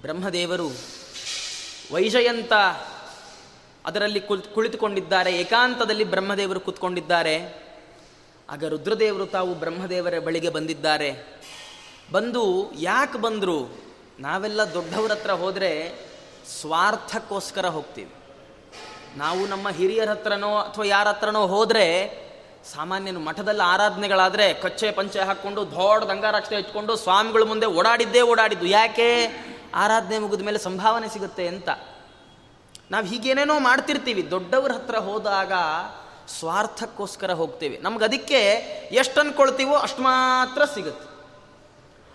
ಬ್ರಹ್ಮದೇವರು ವೈಜಯಂತ ಅದರಲ್ಲಿ ಕುಳಿತು ಕುಳಿತುಕೊಂಡಿದ್ದಾರೆ, ಏಕಾಂತದಲ್ಲಿ ಬ್ರಹ್ಮದೇವರು ಕೂತ್ಕೊಂಡಿದ್ದಾರೆ. ಆಗ ರುದ್ರದೇವರು ತಾವು ಬ್ರಹ್ಮದೇವರ ಬಳಿಗೆ ಬಂದಿದ್ದಾರೆ. ಬಂದು ಯಾಕೆ ಬಂದರು? ನಾವೆಲ್ಲ ದೊಡ್ಡವ್ರ ಹತ್ರ ಹೋದರೆ ಸ್ವಾರ್ಥಕ್ಕೋಸ್ಕರ ಹೋಗ್ತೀವಿ. ನಾವು ನಮ್ಮ ಹಿರಿಯರ ಹತ್ರನೋ ಅಥವಾ ಯಾರ ಹತ್ರನೋ ಹೋದರೆ ಸಾಮಾನ್ಯನು ಮಠದಲ್ಲಿ ಆರಾಧನೆಗಳಾದರೆ ಕಚ್ಚೆ ಪಂಚೆ ಹಾಕ್ಕೊಂಡು ದೊಡ್ಡ ದಂಗಾರಾಕ್ಷತೆ ಇಟ್ಕೊಂಡು ಸ್ವಾಮಿಗಳ ಮುಂದೆ ಓಡಾಡಿದ್ದೇ ಓಡಾಡಿದ್ದು. ಯಾಕೆ? ಆರಾಧನೆ ಮುಗಿದ ಮೇಲೆ ಸಂಭಾವನೆ ಸಿಗುತ್ತೆ ಅಂತ. ನಾವು ಹೀಗೇನೇನೋ ಮಾಡ್ತಿರ್ತೀವಿ. ದೊಡ್ಡವ್ರ ಹತ್ರ ಹೋದಾಗ ಸ್ವಾರ್ಥಕ್ಕೋಸ್ಕರ ಹೋಗ್ತೇವೆ. ನಮ್ಗೆ ಅದಕ್ಕೆ ಎಷ್ಟು ಅಂದ್ಕೊಳ್ತೀವೋ ಅಷ್ಟು ಮಾತ್ರ ಸಿಗುತ್ತೆ.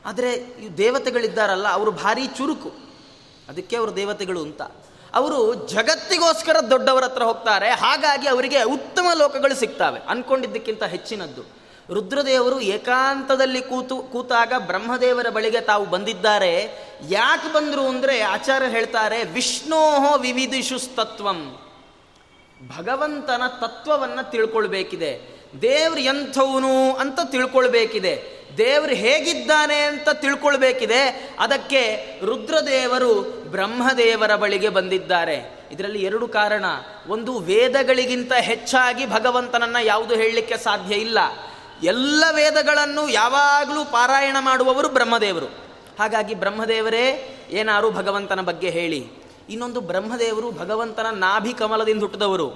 ಆದರೆ ಈ ದೇವತೆಗಳಿದ್ದಾರಲ್ಲ, ಅವರು ಭಾರಿ ಚುರುಕು. ಅದಕ್ಕೆ ಅವರು ದೇವತೆಗಳು ಅಂತ. ಅವರು ಜಗತ್ತಿಗೋಸ್ಕರ ದೊಡ್ಡವರ ಹತ್ರ ಹೋಗ್ತಾರೆ. ಹಾಗಾಗಿ ಅವರಿಗೆ ಉತ್ತಮ ಲೋಕಗಳು ಸಿಗ್ತವೆ. ಅನ್ಕೊಂಡಿದ್ದಕ್ಕಿಂತ ಹೆಚ್ಚಿನದ್ದು. ರುದ್ರದೇವರು ಏಕಾಂತದಲ್ಲಿ ಕೂತು ಕೂತಾಗ ಬ್ರಹ್ಮದೇವರ ಬಳಿಗೆ ತಾವು ಬಂದಿದ್ದಾರೆ. ಯಾಕೆ ಬಂದರು ಅಂದರೆ ಆಚಾರ್ಯ ಹೇಳ್ತಾರೆ, ವಿಷ್ಣೋಹೋ ವಿವಿಧಿಷುಸ್ತತ್ವಂ ಭಗವಂತನ ತತ್ವವನ್ನು ತಿಳ್ಕೊಳ್ಬೇಕಿದೆ. ದೇವ್ರು ಎಂಥವನು ಅಂತ ತಿಳ್ಕೊಳ್ಬೇಕಿದೆ. ದೇವರು ಹೇಗಿದ್ದಾನೆ ಅಂತ ತಿಳ್ಕೊಳ್ಬೇಕಿದೆ. ಅದಕ್ಕೆ ರುದ್ರದೇವರು ಬ್ರಹ್ಮದೇವರ ಬಳಿಗೆ ಬಂದಿದ್ದಾರೆ. ಇದರಲ್ಲಿ ಎರಡು ಕಾರಣ. ಒಂದು ವೇದಗಳಿಗಿಂತ ಹೆಚ್ಚಾಗಿ ಭಗವಂತನನ್ನ ಯಾವುದು ಹೇಳಲಿಕ್ಕೆ ಸಾಧ್ಯ ಇಲ್ಲ. ಎಲ್ಲ ವೇದಗಳನ್ನು ಯಾವಾಗಲೂ ಪಾರಾಯಣ ಮಾಡುವವರು ಬ್ರಹ್ಮದೇವರು. ಹಾಗಾಗಿ ಬ್ರಹ್ಮದೇವರೇ, ಏನಾರು ಭಗವಂತನ ಬಗ್ಗೆ ಹೇಳಿ. ಇನ್ನೊಂದು ಬ್ರಹ್ಮದೇವರು ಭಗವಂತನ ನಾಭಿ ಕಮಲದಿಂದ ಹುಟ್ಟಿದವರು.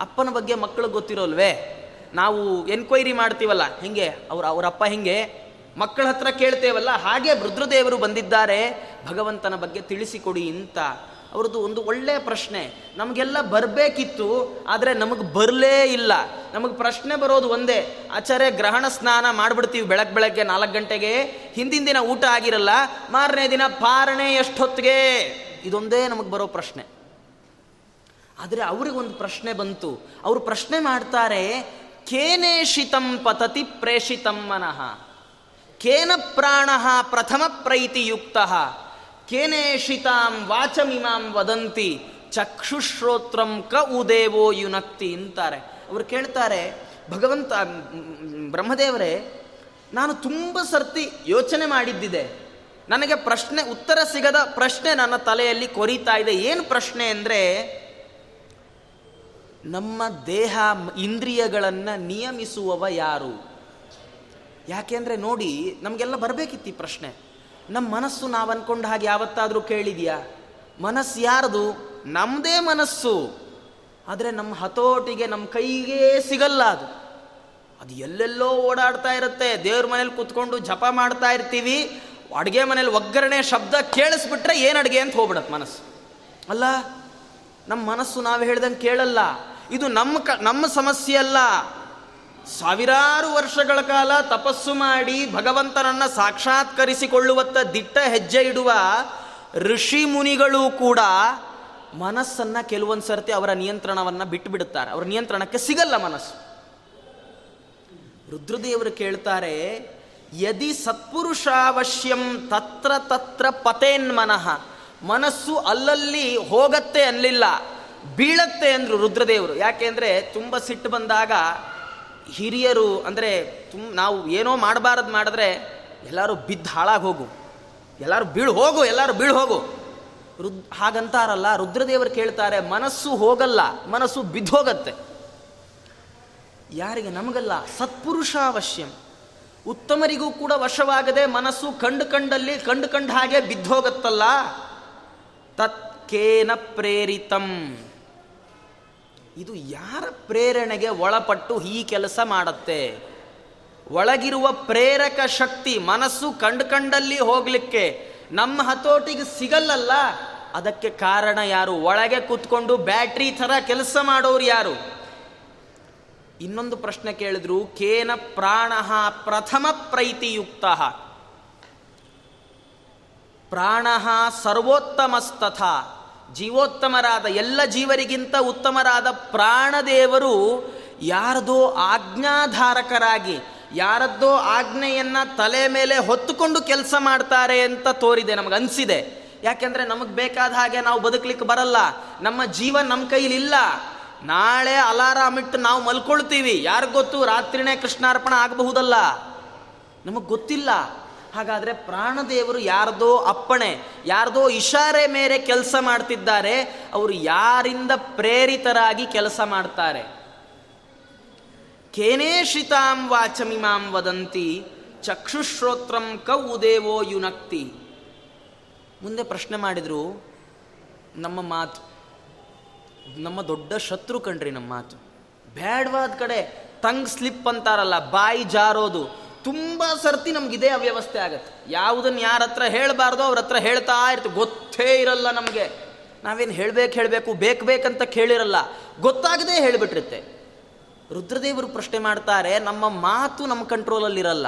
ಅಪ್ಪನ ಬಗ್ಗೆ ಮಕ್ಕಳು ಗೊತ್ತಿರೋಲ್ವೇ? ನಾವು ಎನ್ಕ್ವೈರಿ ಮಾಡ್ತೀವಲ್ಲ, ಹಿಂಗೆ, ಅವ್ರ, ಅವರಪ್ಪ ಹಿಂಗೆ, ಮಕ್ಕಳ ಹತ್ರ ಕೇಳ್ತೇವಲ್ಲ, ಹಾಗೆ ರುದ್ರದೇವರು ಬಂದಿದ್ದಾರೆ, ಭಗವಂತನ ಬಗ್ಗೆ ತಿಳಿಸಿಕೊಡಿ ಅಂತ. ಅವ್ರದ್ದು ಒಂದು ಒಳ್ಳೆಯ ಪ್ರಶ್ನೆ. ನಮಗೆಲ್ಲ ಬರಬೇಕಿತ್ತು, ಆದರೆ ನಮಗೆ ಬರಲೇ ಇಲ್ಲ. ನಮಗೆ ಪ್ರಶ್ನೆ ಬರೋದು ಒಂದೇ, ಆಚಾರ್ಯ ಗ್ರಹಣ ಸ್ನಾನ ಮಾಡಿಬಿಡ್ತೀವಿ ಬೆಳಗ್ಗೆ ಬೆಳಗ್ಗೆ ನಾಲ್ಕು ಗಂಟೆಗೆ. ಹಿಂದಿನ ದಿನ ಊಟ ಆಗಿರಲ್ಲ, ಮಾರನೇ ದಿನ ಪಾರಣೆ ಎಷ್ಟೊತ್ತಿಗೆ? ಇದೊಂದೇ ನಮಗೆ ಬರೋ ಪ್ರಶ್ನೆ. ಆದರೆ ಅವ್ರಿಗೊಂದು ಪ್ರಶ್ನೆ ಬಂತು. ಅವರು ಪ್ರಶ್ನೆ ಮಾಡ್ತಾರೆ ಕೇನೇಷಿತಂ ಪತತಿ ಪ್ರೇಷಿತಂ ಮನಃ. ಕೇನ ಪ್ರಾಣ ಪ್ರಥಮ ಪ್ರೈತಿಯುಕ್ತ. ಕೇನೇಷಿತಾಂ ವಾಚಮಿಮಾಂ ವದಂತಿ, ಚಕ್ಷುಶ್ರೋತ್ರಂ ಕ ಉದೇವೋ ಯುನಕ್ತಿ ಅಂತಾರೆ. ಅವರು ಕೇಳ್ತಾರೆ, ಭಗವಂತ ಬ್ರಹ್ಮದೇವರೇ, ನಾನು ತುಂಬ ಸರ್ತಿ ಯೋಚನೆ ಮಾಡಿದ್ದಿದೆ. ನನಗೆ ಪ್ರಶ್ನೆ, ಉತ್ತರ ಸಿಗದ ಪ್ರಶ್ನೆ ನನ್ನ ತಲೆಯಲ್ಲಿ ಕೊರೀತಾ ಇದೆ. ಏನು ಪ್ರಶ್ನೆ ಅಂದರೆ, ನಮ್ಮ ದೇಹ ಇಂದ್ರಿಯಗಳನ್ನು ನಿಯಮಿಸುವವ ಯಾರು? ಯಾಕೆಂದರೆ ನೋಡಿ, ನಮಗೆಲ್ಲ ಬರಬೇಕಿತ್ತು ಈ ಪ್ರಶ್ನೆ. ನಮ್ಮ ಮನಸ್ಸು ನಾವು ಅನ್ಕೊಂಡ ಹಾಗೆ ಯಾವತ್ತಾದರೂ ಕೇಳಿದೆಯಾ? ಮನಸ್ಸು ಯಾರದು? ನಮ್ಮದೇ ಮನಸ್ಸು. ಆದರೆ ನಮ್ಮ ಹತೋಟಿಗೆ ನಮ್ಮ ಕೈಗೆ ಸಿಗಲ್ಲ ಅದು. ಅದು ಎಲ್ಲೆಲ್ಲೋ ಓಡಾಡ್ತಾ ಇರುತ್ತೆ. ದೇವ್ರ ಮನೇಲಿ ಕುತ್ಕೊಂಡು ಜಪ ಮಾಡ್ತಾ ಇರ್ತೀವಿ. ಅಡುಗೆ ಮನೇಲಿ ಒಗ್ಗರಣೆ ಶಬ್ದ ಕೇಳಿಸ್ಬಿಟ್ರೆ ಏನು ಅಡುಗೆ ಅಂತ ಹೋಗ್ಬಿಡತ್ತೆ ಮನಸ್ಸು. ಅಲ್ಲ ನಮ್ಮ ಮನಸ್ಸು ನಾವು ಹೇಳ್ದಂಗೆ ಕೇಳಲ್ಲ. ಇದು ನಮ್ಮ ಕ ನಮ್ಮ ಸಮಸ್ಯೆ ಅಲ್ಲ. ಸಾವಿರಾರು ವರ್ಷಗಳ ಕಾಲ ತಪಸ್ಸು ಮಾಡಿ ಭಗವಂತನನ್ನ ಸಾಕ್ಷಾತ್ಕರಿಸಿಕೊಳ್ಳುವತ್ತ ದಿಟ್ಟ ಹೆಜ್ಜೆ ಇಡುವ ಋಷಿ ಮುನಿಗಳು ಕೂಡ ಮನಸ್ಸನ್ನ ಕೆಲವೊಂದು ಸರ್ತಿ ಅವರ ನಿಯಂತ್ರಣವನ್ನ ಬಿಟ್ಟು ಬಿಡುತ್ತಾರೆ ಅವರ ನಿಯಂತ್ರಣಕ್ಕೆ ಸಿಗಲ್ಲ ಮನಸ್ಸು. ರುದ್ರದೇವರು ಕೇಳ್ತಾರೆ, ಯದಿ ಸತ್ಪುರುಷಾವಶ್ಯಂ ತತ್ರ ತತ್ರ ಪತೇನ್ಮನಃ. ಮನಸ್ಸು ಅಲ್ಲಲ್ಲಿ ಹೋಗತ್ತೆ ಅನ್ನಲಿಲ್ಲ ಬೀಳತ್ತೆ ಅಂದ್ರು ರುದ್ರದೇವರು. ಯಾಕೆಂದ್ರೆ ತುಂಬ ಸಿಟ್ಟು ಬಂದಾಗ ಹಿರಿಯರು ಅಂದರೆ ತುಮ್ ನಾವು ಏನೋ ಮಾಡಬಾರದು ಮಾಡಿದ್ರೆ ಎಲ್ಲರೂ ಬಿದ್ದು ಹಾಳಾಗಿ ಹೋಗು. ಎಲ್ಲರೂ ಬೀಳು ಹೋಗು, ಎಲ್ಲರೂ ಬೀಳು ಹೋಗು. ರುದ್ ಹಾಗಂತಾರಲ್ಲ, ರುದ್ರದೇವರು ಕೇಳ್ತಾರೆ, ಮನಸ್ಸು ಹೋಗಲ್ಲ, ಮನಸ್ಸು ಬಿದ್ದು ಹೋಗತ್ತೆ. ಯಾರಿಗೆ? ನಮಗಲ್ಲ. ಸತ್ಪುರುಷಾವಶ್ಯಂ. ಉತ್ತಮರಿಗೂ ಕೂಡ ವಶವಾಗದೆ ಮನಸ್ಸು ಕಂಡು ಕಂಡಲ್ಲಿ, ಕಂಡು ಕಂಡ ಹಾಗೆ ಬಿದ್ದೋಗತ್ತಲ್ಲ ತತ್ಕೇನ ಪ್ರೇರಿತಂ. ಇದು ಯಾರ ಪ್ರೇರಣೆಗೆ ಒಳಪಟ್ಟು ಈ ಕೆಲಸ ಮಾಡುತ್ತೆ? ಒಳಗಿರುವ ಪ್ರೇರಕ ಶಕ್ತಿ ಮನಸ್ಸು ಕಂಡು ಕಂಡಲ್ಲಿ ಹೋಗ್ಲಿಕ್ಕೆ ನಮ್ಮ ಹತೋಟಿಗೆ ಸಿಗಲ್ಲಲ್ಲ? ಅದಕ್ಕೆ ಕಾರಣ ಯಾರು? ಒಳಗೆ ಕೂತ್ಕೊಂಡು ಬ್ಯಾಟ್ರಿ ಥರ ಕೆಲಸ ಮಾಡೋರು ಯಾರು? ಇನ್ನೊಂದು ಪ್ರಶ್ನೆ ಕೇಳಿದ್ರು, ಕೇನ ಪ್ರಾಣ ಪ್ರಥಮ ಪ್ರೈತಿಯುಕ್ತ? ಪ್ರಾಣ ಸರ್ವೋತ್ತಮಸ್ತಥ? ಜೀವೋತ್ತಮರಾದ ಎಲ್ಲ ಜೀವರಿಗಿಂತ ಉತ್ತಮರಾದ ಪ್ರಾಣದೇವರು ಯಾರದೋ ಆಜ್ಞಾಧಾರಕರಾಗಿ, ಯಾರದ್ದೋ ಆಜ್ಞೆಯನ್ನ ತಲೆ ಮೇಲೆ ಹೊತ್ತುಕೊಂಡು ಕೆಲಸ ಮಾಡ್ತಾರೆ ಅಂತ ತೋರಿದೆ, ನಮಗೆ ಅನಿಸಿದೆ. ಯಾಕೆಂದ್ರೆ ನಮಗೆ ಬೇಕಾದ ಹಾಗೆ ನಾವು ಬದುಕಲಿಕ್ಕೆ ಬರಲ್ಲ, ನಮ್ಮ ಜೀವ ನಮ್ಮ ಕೈಲಿಲ್ಲ. ನಾಳೆ ಅಲಾರಾಮ್ ಇಟ್ಟು ನಾವು ಮಲ್ಕೊಳ್ತೀವಿ. ಯಾರಿಗೊತ್ತು ರಾತ್ರಿನೇ ಕೃಷ್ಣಾರ್ಪಣ ಆಗಬಹುದಲ್ಲ? ನಮಗೆ ಗೊತ್ತಿಲ್ಲ. ಹಾಗಾದ್ರೆ ಪ್ರಾಣದೇವರು ಯಾರ್ದೋ ಅಪ್ಪಣೆ, ಯಾರ್ದೋ ಇಶಾರೆ ಮೇರೆ ಕೆಲಸ ಮಾಡ್ತಿದ್ದಾರೆ, ಅವರು ಯಾರಿಂದ ಪ್ರೇರಿತರಾಗಿ ಕೆಲಸ ಮಾಡ್ತಾರೆ? ಕೇನೇಶಿತಾಂ ವಾಚಮಿಮಾಂ ವದಂತಿ, ಚಕ್ಷುಶ್ರೋತ್ರಂ ಕೌ ಯುನಕ್ತಿ. ಮುಂದೆ ಪ್ರಶ್ನೆ ಮಾಡಿದ್ರು, ನಮ್ಮ ಮಾತು, ನಮ್ಮ ದೊಡ್ಡ ಶತ್ರು ಕಣ್ರಿ ನಮ್ಮ ಮಾತು. ಬ್ಯಾಡ್ವಾದ ಕಡೆ, ತಂಗ್ ಸ್ಲಿಪ್ ಅಂತಾರಲ್ಲ, ಬಾಯಿ ಜಾರೋದು. ತುಂಬ ಸರ್ತಿ ನಮ್ಗೆ ಇದೇ ಅವ್ಯವಸ್ಥೆ ಆಗುತ್ತೆ. ಯಾವುದನ್ನು ಯಾರ ಹತ್ರ ಹೇಳಬಾರ್ದು ಅವ್ರ ಹತ್ರ ಹೇಳ್ತಾ ಇರ್ತೀವಿ. ಗೊತ್ತೇ ಇರಲ್ಲ ನಮಗೆ. ನಾವೇನು ಹೇಳಬೇಕು ಹೇಳಬೇಕು, ಬೇಕು ಬೇಕಂತ ಕೇಳಿರಲ್ಲ. ಗೊತ್ತಾಗದೇ ಹೇಳಿಬಿಟ್ಟಿರುತ್ತೆ. ರುದ್ರದೇವರು ಪ್ರಶ್ನೆ ಮಾಡ್ತಾರೆ, ನಮ್ಮ ಮಾತು ನಮ್ಮ ಕಂಟ್ರೋಲಲ್ಲಿರಲ್ಲ.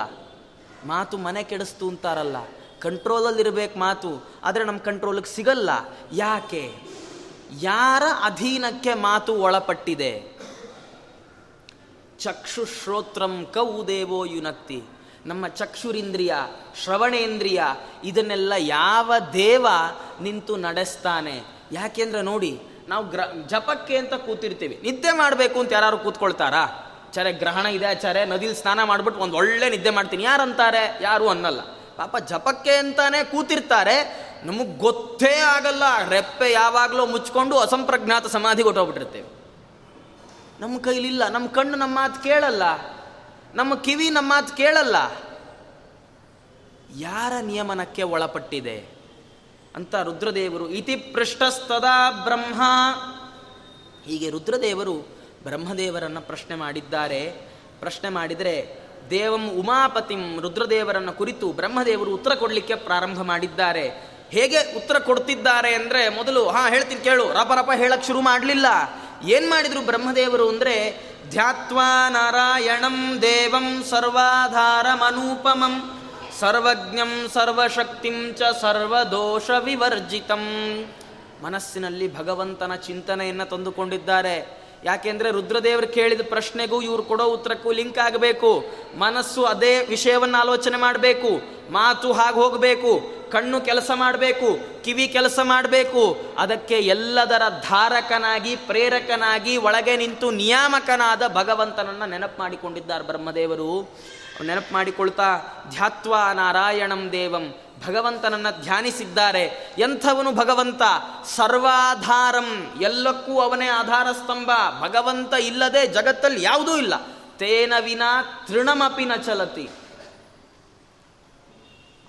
ಮಾತು ಮನೆ ಕೆಡಿಸ್ತು ಅಂತಾರಲ್ಲ. ಕಂಟ್ರೋಲಲ್ಲಿರಬೇಕು ಮಾತು, ಆದರೆ ನಮ್ಮ ಕಂಟ್ರೋಲಿಗೆ ಸಿಗಲ್ಲ. ಯಾಕೆ? ಯಾರ ಅಧೀನಕ್ಕೆ ಮಾತು ಒಳಪಟ್ಟಿದೆ? ಚಕ್ಷು ಶ್ರೋತ್ರಂ ಕೌ ದೇವೋ ಯುನಕ್ತಿ ನಮ್ಮ ಚಕ್ಷುರಿಂದ್ರಿಯ, ಶ್ರವಣೇಂದ್ರಿಯ, ಇದನ್ನೆಲ್ಲ ಯಾವ ದೇವ ನಿಂತು ನಡೆಸ್ತಾನೆ? ಯಾಕೆಂದ್ರೆ ನೋಡಿ, ನಾವು ಗ್ರ, ಜಪಕ್ಕೆ ಅಂತ ಕೂತಿರ್ತೀವಿ. ನಿದ್ದೆ ಮಾಡಬೇಕು ಅಂತ ಯಾರು ಕೂತ್ಕೊಳ್ತಾರಾ? ಚರೆ ಗ್ರಹಣ ಇದೆ ಆಚಾರೆ ನದಿಲಿ ಸ್ನಾನ ಮಾಡ್ಬಿಟ್ಟು ಒಂದು ಒಳ್ಳೆ ನಿದ್ದೆ ಮಾಡ್ತೀನಿ. ಯಾರಂತಾರೆ? ಯಾರು ಅನ್ನಲ್ಲ. ಪಾಪ ಜಪಕ್ಕೆ ಅಂತಾನೆ ಕೂತಿರ್ತಾರೆ. ನಮಗೆ ಗೊತ್ತೇ ಆಗಲ್ಲ. ರೆಪ್ಪೆ ಯಾವಾಗಲೂ ಮುಚ್ಕೊಂಡು ಅಸಂಪ್ರಜ್ಞಾತ ಸಮಾಧಿ ಹೊಟ್ಟೋಗ್ಬಿಟ್ಟಿರ್ತೇವೆ ನಮ್ಮ ಕೈಲಿಲ್ಲ ನಮ್ಮ ಕಣ್ಣು ನಮ್ಮ ಮಾತು ಕೇಳಲ್ಲ, ನಮ್ಮ ಕಿವಿ ನಮ್ಮ ಮಾತು ಕೇಳಲ್ಲ. ಯಾರ ನಿಯಮನಕ್ಕೆ ಒಳಪಟ್ಟಿದೆ ಅಂತ ರುದ್ರದೇವರು, ಇತಿ ಪೃಷ್ಟಸ್ತದಾ ಬ್ರಹ್ಮ. ಹೀಗೆ ರುದ್ರದೇವರು ಬ್ರಹ್ಮದೇವರನ್ನು ಪ್ರಶ್ನೆ ಮಾಡಿದ್ದಾರೆ. ಪ್ರಶ್ನೆ ಮಾಡಿದರೆ, ದೇವಂ ಉಮಾಪತಿಂ ರುದ್ರದೇವರನ್ನು ಕುರಿತು ಬ್ರಹ್ಮದೇವರು ಉತ್ತರ ಕೊಡಲಿಕ್ಕೆ ಪ್ರಾರಂಭ ಮಾಡಿದ್ದಾರೆ. ಹೇಗೆ ಉತ್ತರ ಕೊಡ್ತಿದ್ದಾರೆ ಅಂದರೆ, ಮೊದಲು, ಹಾಂ, ಹೇಳ್ತೀನಿ ಕೇಳು, ರಪ ರಪ ಹೇಳಕ್ಕೆ ಶುರು ಮಾಡಲಿಲ್ಲ. ಏನ್ ಮಾಡಿದರು ಬ್ರಹ್ಮದೇವರು ಅಂದರೆ, ಧ್ಯಾತ್ವಾ ನಾರಾಯಣಂ ದೇವಂ ಸರ್ವಾಧಾರಮನೂಪಮಂ, ಸರ್ವಜ್ಞಂ ಸರ್ವಶಕ್ತಿಂ ಚ ಸರ್ವದೋಷ ವಿವರ್ಜಿತಂ ಮನಸ್ಸಿನಲ್ಲಿ ಭಗವಂತನ ಚಿಂತನೆಯನ್ನು ತಂದುಕೊಂಡಿದ್ದಾರೆ. ಯಾಕೆಂದರೆ ರುದ್ರದೇವರು ಕೇಳಿದ ಪ್ರಶ್ನೆಗೂ ಇವರು ಕೊಡೋ ಉತ್ತರಕ್ಕೂ ಲಿಂಕ್ ಆಗಬೇಕು. ಮನಸ್ಸು ಅದೇ ವಿಷಯವನ್ನು ಆಲೋಚನೆ ಮಾಡಬೇಕು. ಮಾತು ಹಾಗೆ ಹೋಗಬೇಕು. ಕಣ್ಣು ಕೆಲಸ ಮಾಡಬೇಕು, ಕಿವಿ ಕೆಲಸ ಮಾಡಬೇಕು. ಅದಕ್ಕೆ ಎಲ್ಲದರ ಧಾರಕನಾಗಿ, ಪ್ರೇರಕನಾಗಿ, ಒಳಗೆ ನಿಂತು ನಿಯಾಮಕನಾದ ಭಗವಂತನನ್ನು ನೆನಪು ಮಾಡಿಕೊಂಡಿದ್ದಾರೆ ಬ್ರಹ್ಮದೇವರು. ನೆನಪು ಮಾಡಿಕೊಳ್ತಾ, ಧ್ಯಾತ್ವ ನಾರಾಯಣಂ ದೇವಂ. ಭಗವಂತನನ್ನು ಧ್ಯಾನಿಸಿದ್ದಾರೆ. ಎಂಥವನು ಭಗವಂತ? ಸರ್ವಾಧಾರಂ. ಎಲ್ಲಕ್ಕೂ ಅವನೇ ಆಧಾರ ಸ್ತಂಭ ಭಗವಂತ ಇಲ್ಲದೆ ಜಗತ್ತಲ್ಲಿ ಯಾವುದೂ ಇಲ್ಲ. ತೇನ ವಿನಾ ತೃಣಮಪಿ ನ ಚಲತಿ.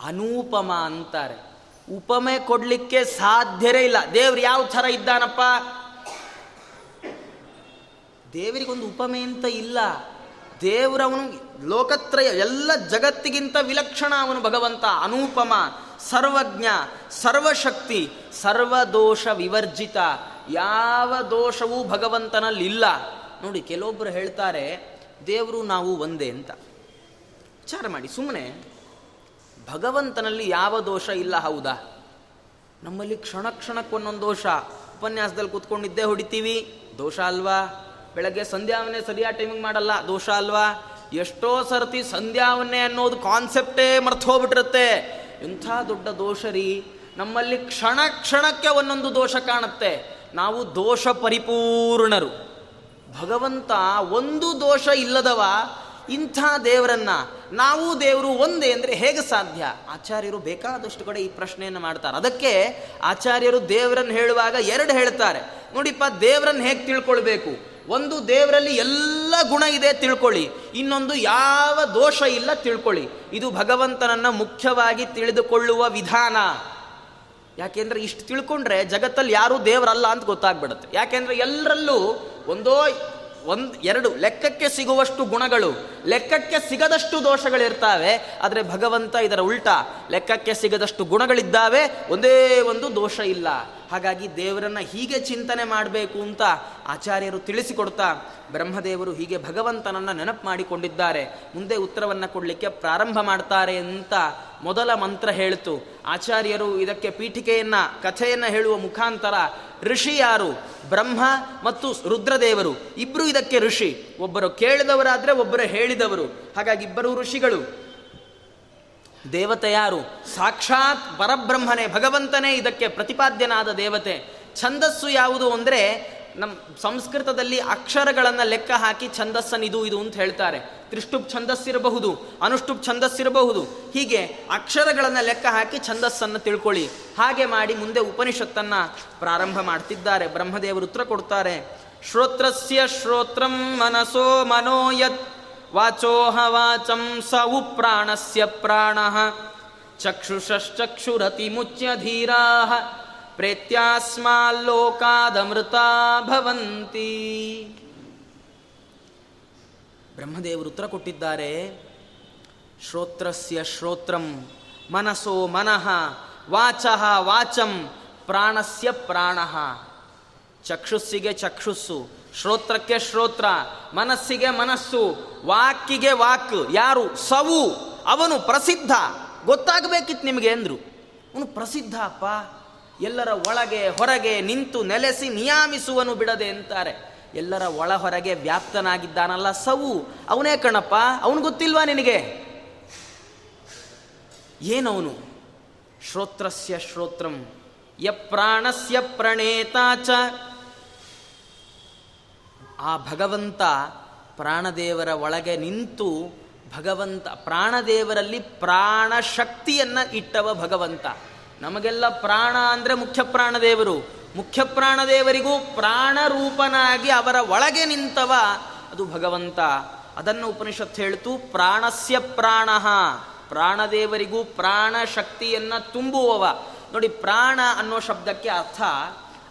ಅನೂಪಮ ಅಂತಾರೆ. ಉಪಮೆ ಕೊಡ್ಲಿಕ್ಕೆ ಸಾಧ್ಯರೇ ಇಲ್ಲ. ದೇವ್ರು ಯಾವ ಥರ ಇದ್ದಾನಪ್ಪ? ದೇವರಿಗೊಂದು ಉಪಮೆ ಅಂತ ಇಲ್ಲ. ದೇವ್ರವನು ಲೋಕತ್ರಯ, ಎಲ್ಲ ಜಗತ್ತಿಗಿಂತ ವಿಲಕ್ಷಣ ಅವನು ಭಗವಂತ. ಅನೂಪಮ, ಸರ್ವಜ್ಞ, ಸರ್ವಶಕ್ತಿ, ಸರ್ವದೋಷ ವಿವರ್ಜಿತ. ಯಾವ ದೋಷವೂ ಭಗವಂತನಲ್ಲಿ ಇಲ್ಲ. ನೋಡಿ ಕೆಲವೊಬ್ಬರು ಹೇಳ್ತಾರೆ, ದೇವರು ನಾವು ಒಂದೇ ಅಂತ. ವಿಚಾರ ಮಾಡಿ ಸುಮ್ಮನೆ ಭಗವಂತನಲ್ಲಿ ಯಾವ ದೋಷ ಇಲ್ಲ, ಹೌದಾ? ನಮ್ಮಲ್ಲಿ ಕ್ಷಣ ಕ್ಷಣಕ್ಕೆ ಒಂದೊಂದು ದೋಷ. ಉಪನ್ಯಾಸದಲ್ಲಿ ಕೂತ್ಕೊಂಡಿದ್ದೇ ಹೊಡಿತೀವಿ. ದೋಷ ಅಲ್ವಾ? ಬೆಳಗ್ಗೆ ಸಂಧ್ಯಾವನ್ನೇ ಸರಿಯಾದ ಟೈಮಿಂಗ್ ಮಾಡಲ್ಲ. ದೋಷ ಅಲ್ವಾ? ಎಷ್ಟೋ ಸರ್ತಿ ಸಂಧ್ಯಾವನ್ನೇ ಅನ್ನೋದು ಕಾನ್ಸೆಪ್ಟೇ ಮರ್ತು ಹೋಗ್ಬಿಟ್ಟಿರುತ್ತೆ. ಇಂಥ ದೊಡ್ಡ ದೋಷ ರೀ. ನಮ್ಮಲ್ಲಿ ಕ್ಷಣ ಕ್ಷಣಕ್ಕೆ ಒಂದೊಂದು ದೋಷ ಕಾಣುತ್ತೆ. ನಾವು ದೋಷ ಪರಿಪೂರ್ಣರು. ಭಗವಂತ ಒಂದು ದೋಷ ಇಲ್ಲದವ ಇಂಥ ದೇವರನ್ನ ನಾವು ದೇವರು ಒಂದೇ ಅಂದರೆ ಹೇಗೆ ಸಾಧ್ಯ? ಆಚಾರ್ಯರು ಬೇಕಾದಷ್ಟು ಕಡೆ ಈ ಪ್ರಶ್ನೆಯನ್ನು ಮಾಡ್ತಾರೆ. ಅದಕ್ಕೆ ಆಚಾರ್ಯರು ದೇವರನ್ನು ಹೇಳುವಾಗ ಎರಡು ಹೇಳ್ತಾರೆ. ನೋಡಿಪ್ಪ, ದೇವರನ್ನು ಹೇಗೆ ತಿಳ್ಕೊಳ್ಬೇಕು? ಒಂದು, ದೇವರಲ್ಲಿ ಎಲ್ಲ ಗುಣ ಇದೆ, ತಿಳ್ಕೊಳ್ಳಿ. ಇನ್ನೊಂದು, ಯಾವ ದೋಷ ಇಲ್ಲ, ತಿಳ್ಕೊಳ್ಳಿ. ಇದು ಭಗವಂತನನ್ನ ಮುಖ್ಯವಾಗಿ ತಿಳಿದುಕೊಳ್ಳುವ ವಿಧಾನ. ಯಾಕೆಂದ್ರೆ ಇಷ್ಟು ತಿಳ್ಕೊಂಡ್ರೆ ಜಗತ್ತಲ್ಲಿ ಯಾರೂ ದೇವರಲ್ಲ ಅಂತ ಗೊತ್ತಾಗ್ಬಿಡುತ್ತೆ. ಯಾಕೆಂದ್ರೆ ಎಲ್ಲರಲ್ಲೂ ಒಂದೋ ಒಂದು, ಎರಡು, ಲೆಕ್ಕಕ್ಕೆ ಸಿಗುವಷ್ಟು ಗುಣಗಳು, ಲೆಕ್ಕಕ್ಕೆ ಸಿಗದಷ್ಟು ದೋಷಗಳಿರ್ತಾವೆ, ಆದರೆ ಭಗವಂತ ಇದರ ಉಲ್ಟಾ, ಲೆಕ್ಕಕ್ಕೆ ಸಿಗದಷ್ಟು ಗುಣಗಳಿದ್ದಾವೆ, ಒಂದೇ ಒಂದು ದೋಷ ಇಲ್ಲ. ಹಾಗಾಗಿ ದೇವರನ್ನ ಹೀಗೆ ಚಿಂತನೆ ಮಾಡಬೇಕು ಅಂತ ಆಚಾರ್ಯರು ತಿಳಿಸಿಕೊಡ್ತಾ ಬ್ರಹ್ಮದೇವರು ಹೀಗೆ ಭಗವಂತನನ್ನು ನೆನಪು ಮಾಡಿಕೊಂಡಿದ್ದಾರೆ. ಮುಂದೆ ಉತ್ತರವನ್ನು ಕೊಡಲಿಕ್ಕೆ ಪ್ರಾರಂಭ ಮಾಡ್ತಾರೆ ಅಂತ ಮೊದಲ ಮಂತ್ರ ಹೇಳ್ತು. ಆಚಾರ್ಯರು ಇದಕ್ಕೆ ಪೀಠಿಕೆಯನ್ನು, ಕಥೆಯನ್ನು ಹೇಳುವ ಮುಖಾಂತರ ಋಷಿ ಯಾರು? ಬ್ರಹ್ಮ ಮತ್ತು ರುದ್ರದೇವರು. ಇಬ್ಬರು ಇದಕ್ಕೆ ಋಷಿ. ಒಬ್ಬರು ಕೇಳಿದವರಾದರೆ ಒಬ್ಬರು ಹೇಳಿದವರು. ಹಾಗಾಗಿ ಇಬ್ಬರು ಋಷಿಗಳು. ದೇವತೆ ಯಾರು? ಸಾಕ್ಷಾತ್ ಪರಬ್ರಹ್ಮನೇ, ಭಗವಂತನೇ ಇದಕ್ಕೆ ಪ್ರತಿಪಾದ್ಯನಾದ ದೇವತೆ. ಛಂದಸ್ಸು ಯಾವುದು ಅಂದರೆ ನಮ್ಮ ಸಂಸ್ಕೃತದಲ್ಲಿ ಅಕ್ಷರಗಳನ್ನು ಲೆಕ್ಕ ಹಾಕಿ ಛಂದಸ್ಸನ್ ಇದು ಇದು ಅಂತ ಹೇಳ್ತಾರೆ. ತ್ರಿಷ್ಟುಪ್ ಛಂದಸ್ಸಿರಬಹುದು ಅನುಷ್ಟುಪ್ ಛಂದಸ್ಸಿರಬಹುದು. ಹೀಗೆ ಅಕ್ಷರಗಳನ್ನು ಲೆಕ್ಕ ಹಾಕಿ ಛಂದಸ್ಸನ್ನು ತಿಳ್ಕೊಳ್ಳಿ. ಹಾಗೆ ಮಾಡಿ ಮುಂದೆ ಉಪನಿಷತ್ತನ್ನ ಪ್ರಾರಂಭ ಮಾಡ್ತಿದ್ದಾರೆ. ಬ್ರಹ್ಮದೇವರು ಉತ್ತರ ಕೊಡ್ತಾರೆ. ಶ್ರೋತ್ರಸ್ಯ ಶ್ರೋತ್ರಂ ಮನಸೋ ಮನೋಯತ್. ವಾಚೋಹ ವಾಚಂ ಸ ಉ ಪ್ರಾಣಸ್ಯ ಪ್ರಾಣ. ಚಕ್ಷುಷಶ್ಚಕ್ಷುರತಿ ಮುಚ್ಯ ಧೀರಾ ಪ್ರೇತ್ಯಾಸ್ಮಾಲ್ಲೋಕಾದಮೃತಾ ಭವಂತಿ. ಬ್ರಹ್ಮದೇವರು ಉತ್ತರ ಕೊಟ್ಟಿದ್ದಾರೆ. ಶ್ರೋತ್ರಸ್ಯ ಶ್ರೋತ್ರಂ ಮನಸೋ ಮನಃ ವಾಚಃ ವಾಚಂ ಪ್ರಾಣಸ್ಯ ಪ್ರಾಣ. ಚಕ್ಷುಸ್ಸಿಗೆ ಚಕ್ಷುಸ್ಸು, ಶ್ರೋತ್ರಕ್ಕೆ ಶ್ರೋತ್ರ, ಮನಸ್ಸಿಗೆ ಮನಸ್ಸು, ವಾಕಿಗೆ ವಾಕ್, ಯಾರು? ಸವು. ಅವನು ಪ್ರಸಿದ್ಧ. ಗೊತ್ತಾಗಬೇಕಿತ್ತು ನಿಮಗೆ ಅಂದ್ರು. ಅವನು ಪ್ರಸಿದ್ಧ ಅಪ್ಪ. ಎಲ್ಲರ ಒಳಗೆ ಹೊರಗೆ ನಿಂತು ನೆಲೆಸಿ ನಿಯಾಮಿಸುವನು ಬಿಡದೆ ಅಂತಾರೆ. ಎಲ್ಲರ ಒಳ ಹೊರಗೆ ವ್ಯಾಪ್ತನಾಗಿದ್ದಾನಲ್ಲ ಸವು. ಅವನೇ ಕಣಪ್ಪ, ಅವನು ಗೊತ್ತಿಲ್ವಾ ನಿನಗೆ? ಏನವನು? ಶ್ರೋತ್ರಸ್ಯ ಶ್ರೋತ್ರಂ. ಯ ಪ್ರಾಣಸ್ಯ ಪ್ರಣೇತಾಚ ಆ ಭಗವಂತ ಪ್ರಾಣದೇವರ ಒಳಗೆ ನಿಂತು ಭಗವಂತ, ಪ್ರಾಣದೇವರಲ್ಲಿ ಪ್ರಾಣ ಶಕ್ತಿಯನ್ನು ಇಟ್ಟವ ಭಗವಂತ. ನಮಗೆಲ್ಲ ಪ್ರಾಣ ಅಂದರೆ ಮುಖ್ಯ ಪ್ರಾಣದೇವರು. ಮುಖ್ಯ ಪ್ರಾಣದೇವರಿಗೂ ಪ್ರಾಣರೂಪನಾಗಿ ಅವರ ಒಳಗೆ ನಿಂತವ ಅದು ಭಗವಂತ. ಅದನ್ನು ಉಪನಿಷತ್ ಹೇಳ್ತು, ಪ್ರಾಣಸ್ಯ ಪ್ರಾಣ. ಪ್ರಾಣದೇವರಿಗೂ ಪ್ರಾಣ ಶಕ್ತಿಯನ್ನು ತುಂಬುವವ. ನೋಡಿ, ಪ್ರಾಣ ಅನ್ನೋ ಶಬ್ದಕ್ಕೆ ಅರ್ಥ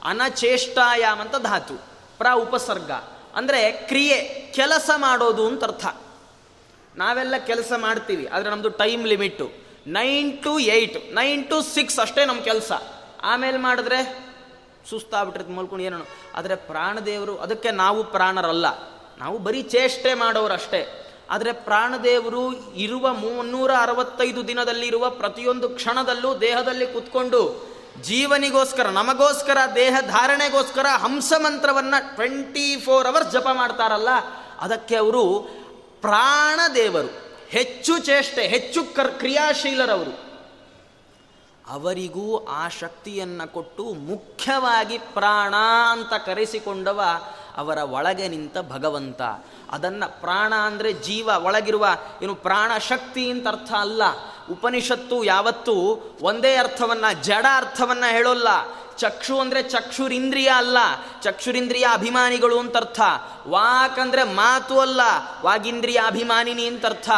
ಅನಚೇಷ್ಟಾಯಾಮ್ ಅಂತ ಧಾತು ಪ್ರ ಉಪಸರ್ಗ ಅಂದರೆ ಕ್ರಿಯೆ, ಕೆಲಸ ಮಾಡೋದು ಅಂತ ಅರ್ಥ. ನಾವೆಲ್ಲ ಕೆಲಸ ಮಾಡ್ತೀವಿ, ಆದರೆ ನಮ್ಮದು time limit nine to eight nine to six ಅಷ್ಟೇ ನಮ್ಮ ಕೆಲಸ. ಆಮೇಲೆ ಮಾಡಿದ್ರೆ ಸುಸ್ತಾಗ್ಬಿಟ್ಟಿರ್ತ ಮಲ್ಕೊಂಡು ಏನೋ. ಆದರೆ ಪ್ರಾಣದೇವರು, ಅದಕ್ಕೆ ನಾವು ಪ್ರಾಣರಲ್ಲ. ನಾವು ಬರೀ ಚೇಷ್ಟೆ ಮಾಡೋರು ಅಷ್ಟೇ ಆದರೆ ಪ್ರಾಣದೇವರು ಇರುವ ಮುನ್ನೂರ ಅರವತ್ತೈದು ದಿನದಲ್ಲಿರುವ ಪ್ರತಿಯೊಂದು ಕ್ಷಣದಲ್ಲೂ ದೇಹದಲ್ಲಿ ಕುತ್ಕೊಂಡು ಜೀವನಿಗೋಸ್ಕರ, ನಮಗೋಸ್ಕರ, ದೇಹ ಧಾರಣೆಗೋಸ್ಕರ ಹಂಸ ಮಂತ್ರವನ್ನು ಟ್ವೆಂಟಿ ಫೋರ್ ಅವರ್ಸ್ ಜಪ ಮಾಡ್ತಾರಲ್ಲ, ಅದಕ್ಕೆ ಅವರು ಪ್ರಾಣದೇವರು, ಹೆಚ್ಚು ಚೇಷ್ಟೆ, ಹೆಚ್ಚು ಕರ್, ಕ್ರಿಯಾಶೀಲರವರು. ಅವರಿಗೂ ಆ ಶಕ್ತಿಯನ್ನು ಕೊಟ್ಟು ಮುಖ್ಯವಾಗಿ ಪ್ರಾಣ ಅಂತ ಕರೆಸಿಕೊಂಡವ ಅವರ ಒಳಗೆ ನಿಂತ ಭಗವಂತ. ಅದನ್ನು ಪ್ರಾಣ ಅಂದರೆ ಜೀವ, ಒಳಗಿರುವ ಏನು ಪ್ರಾಣ ಶಕ್ತಿ ಅಂತ ಅರ್ಥ ಅಲ್ಲ. ಉಪನಿಷತ್ತು ಯಾವತ್ತೂ ಒಂದೇ ಅರ್ಥವನ್ನ, ಜಡ ಅರ್ಥವನ್ನ ಹೇಳೋಲ್ಲ. ಚಕ್ಷು ಅಂದರೆ ಚಕ್ಷುರಿಂದ್ರಿಯ ಅಲ್ಲ. ಚಕ್ಷುರಿಂದ್ರಿಯ ಅಭಿಮಾನಿಗಳು ಅಂತ ಅರ್ಥ ವಾಕ್ ಅಂದ್ರೆ ಮಾತು ಅಲ್ಲ. ವಾಗಿಂದ್ರಿಯ ಅಭಿಮಾನಿನಿ ಅಂತ ಅರ್ಥ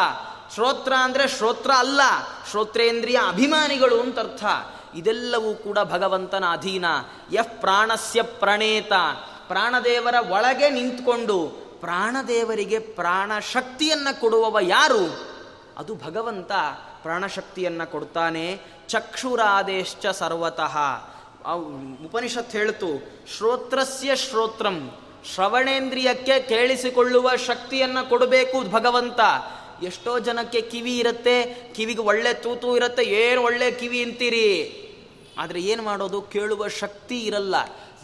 ಶ್ರೋತ್ರ ಅಂದರೆ ಶ್ರೋತ್ರ ಅಲ್ಲ. ಶ್ರೋತ್ರೇಂದ್ರಿಯ ಅಭಿಮಾನಿಗಳು ಅಂತ ಅರ್ಥ ಇದೆಲ್ಲವೂ ಕೂಡ ಭಗವಂತನ ಅಧೀನ. ಯಹ್ ಪ್ರಾಣಸ್ಯ ಪ್ರಣೇತ. ಪ್ರಾಣದೇವರ ಒಳಗೆ ನಿಂತ್ಕೊಂಡು ಪ್ರಾಣದೇವರಿಗೆ ಪ್ರಾಣ ಶಕ್ತಿಯನ್ನು ಕೊಡುವವ ಯಾರು? ಅದು ಭಗವಂತ. ಪ್ರಾಣಶಕ್ತಿಯನ್ನು ಕೊಡ್ತಾನೆ. ಚಕ್ಷುರಾದೇಶ್ಚ ಸರ್ವತಃ. ಉಪನಿಷತ್ ಹೇಳ್ತು, ಶ್ರೋತ್ರಸ್ಯ ಶ್ರೋತ್ರಂ, ಶ್ರವಣೇಂದ್ರಿಯಕ್ಕೆ ಕೇಳಿಸಿಕೊಳ್ಳುವ ಶಕ್ತಿಯನ್ನು ಕೊಡಬೇಕು ಭಗವಂತ. ಎಷ್ಟೋ ಜನಕ್ಕೆ ಕಿವಿ ಇರುತ್ತೆ, ಕಿವಿಗೆ ಒಳ್ಳೆ ತೂತು ಇರುತ್ತೆ, ಏನು ಒಳ್ಳೆ ಕಿವಿ ಅಂತೀರಿ? ಆದರೆ ಏನು ಮಾಡೋದು? ಕೇಳುವ ಶಕ್ತಿ ಇರಲ್ಲ.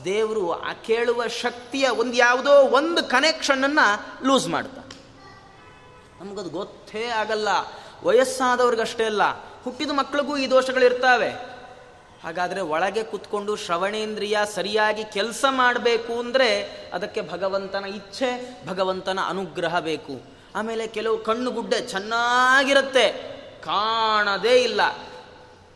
ದೇವರು ಆ ಕೇಳುವ ಶಕ್ತಿಯ ಒಂದು ಯಾವುದೋ ಒಂದು ಕನೆಕ್ಷನನ್ನು ಲೂಸ್ ಮಾಡ್ತಾರೆ. ನಮಗದು ಗೊತ್ತೇ ಆಗಲ್ಲ. ವಯಸ್ಸಾದವ್ರಿಗಷ್ಟೇ ಅಲ್ಲ, ಹುಟ್ಟಿದ ಮಕ್ಕಳಿಗೂ ಈ ದೋಷಗಳಿರ್ತಾವೆ. ಹಾಗಾದರೆ ಒಳಗೆ ಕುತ್ಕೊಂಡು ಶ್ರವಣೇಂದ್ರಿಯ ಸರಿಯಾಗಿ ಕೆಲಸ ಮಾಡಬೇಕು ಅಂದರೆ ಅದಕ್ಕೆ ಭಗವಂತನ ಇಚ್ಛೆ, ಭಗವಂತನ ಅನುಗ್ರಹ ಬೇಕು. ಆಮೇಲೆ ಕೆಲವು ಕಣ್ಣು ಗುಡ್ಡೆ ಚೆನ್ನಾಗಿರುತ್ತೆ, ಕಾಣದೇ ಇಲ್ಲ.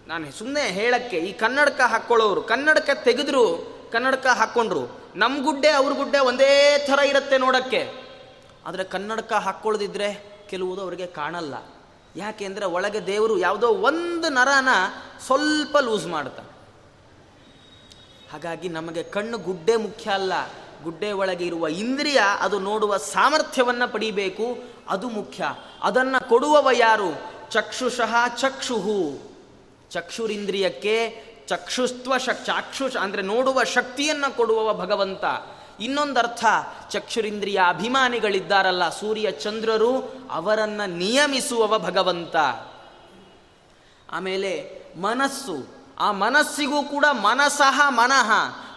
ನಾನು ಸುಮ್ಮನೆ ಹೇಳಕ್ಕೆ, ಈ ಕನ್ನಡಕ ಹಾಕ್ಕೊಳ್ಳೋರು, ಕನ್ನಡಕ ತೆಗೆದ್ರು, ಕನ್ನಡಕ ಹಾಕ್ಕೊಂಡ್ರು ನಮ್ಮ ಗುಡ್ಡೆ ಅವ್ರ ಗುಡ್ಡೆ ಒಂದೇ ಥರ ಇರುತ್ತೆ ನೋಡಕ್ಕೆ. ಆದರೆ ಕನ್ನಡಕ ಹಾಕ್ಕೊಳ್ಳೋದಿದ್ರೆ ಕೆಲವುದು ಅವರಿಗೆ ಕಾಣಲ್ಲ. ಯಾಕೆ ಅಂದರೆ ಒಳಗೆ ದೇವರು ಯಾವುದೋ ಒಂದು ನರನ ಸ್ವಲ್ಪ ಲೂಸ್ ಮಾಡ್ತಾನೆ ಹಾಗಾಗಿ ನಮಗೆ ಕಣ್ಣು ಗುಡ್ಡೆ ಮುಖ್ಯ ಅಲ್ಲ. ಗುಡ್ಡೆ ಒಳಗೆ ಇರುವ ಇಂದ್ರಿಯ ಅದು ನೋಡುವ ಸಾಮರ್ಥ್ಯವನ್ನು ಪಡಿಬೇಕು, ಅದು ಮುಖ್ಯ. ಅದನ್ನು ಕೊಡುವವ ಯಾರು? ಚಕ್ಷುಷಃ ಚಕ್ಷುಹು. ಚಕ್ಷುರಿಂದ್ರಿಯಕ್ಕೆ ಚಕ್ಷುಸ್ತ್ವ ಶಕ್, ಚಾಕ್ಷುಷ ಅಂದರೆ ನೋಡುವ ಶಕ್ತಿಯನ್ನು ಕೊಡುವವ ಭಗವಂತ. ಇನ್ನೊಂದರ್ಥ, ಚಕ್ಷುರಿಂದ್ರಿಯ ಅಭಿಮಾನಿಗಳಿದ್ದಾರಲ್ಲ ಸೂರ್ಯ ಚಂದ್ರರು, ಅವರನ್ನು ನಿಯಮಿಸುವವ ಭಗವಂತ. ಆಮೇಲೆ ಮನಸ್ಸು, ಆ ಮನಸ್ಸಿಗೂ ಕೂಡ ಮನಸಃ ಮನಃ,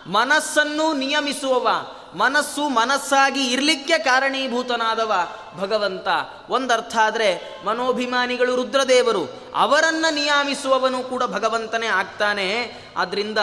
ಮನಸ್ಸನ್ನು ನಿಯಮಿಸುವವ. ಮನಸ್ಸು ಮನಸ್ಸಾಗಿ ಇರಲಿಕ್ಕೆ ಕಾರಣೀಭೂತನಾದವ ಭಗವಂತ. ಒಂದರ್ಥ ಆದರೆ ಮನೋಭಿಮಾನಿಗಳು ರುದ್ರದೇವರು, ಅವರನ್ನು ನಿಯಾಮಿಸುವವನು ಕೂಡ ಭಗವಂತನೇ ಆಗ್ತಾನೆ. ಆದ್ರಿಂದ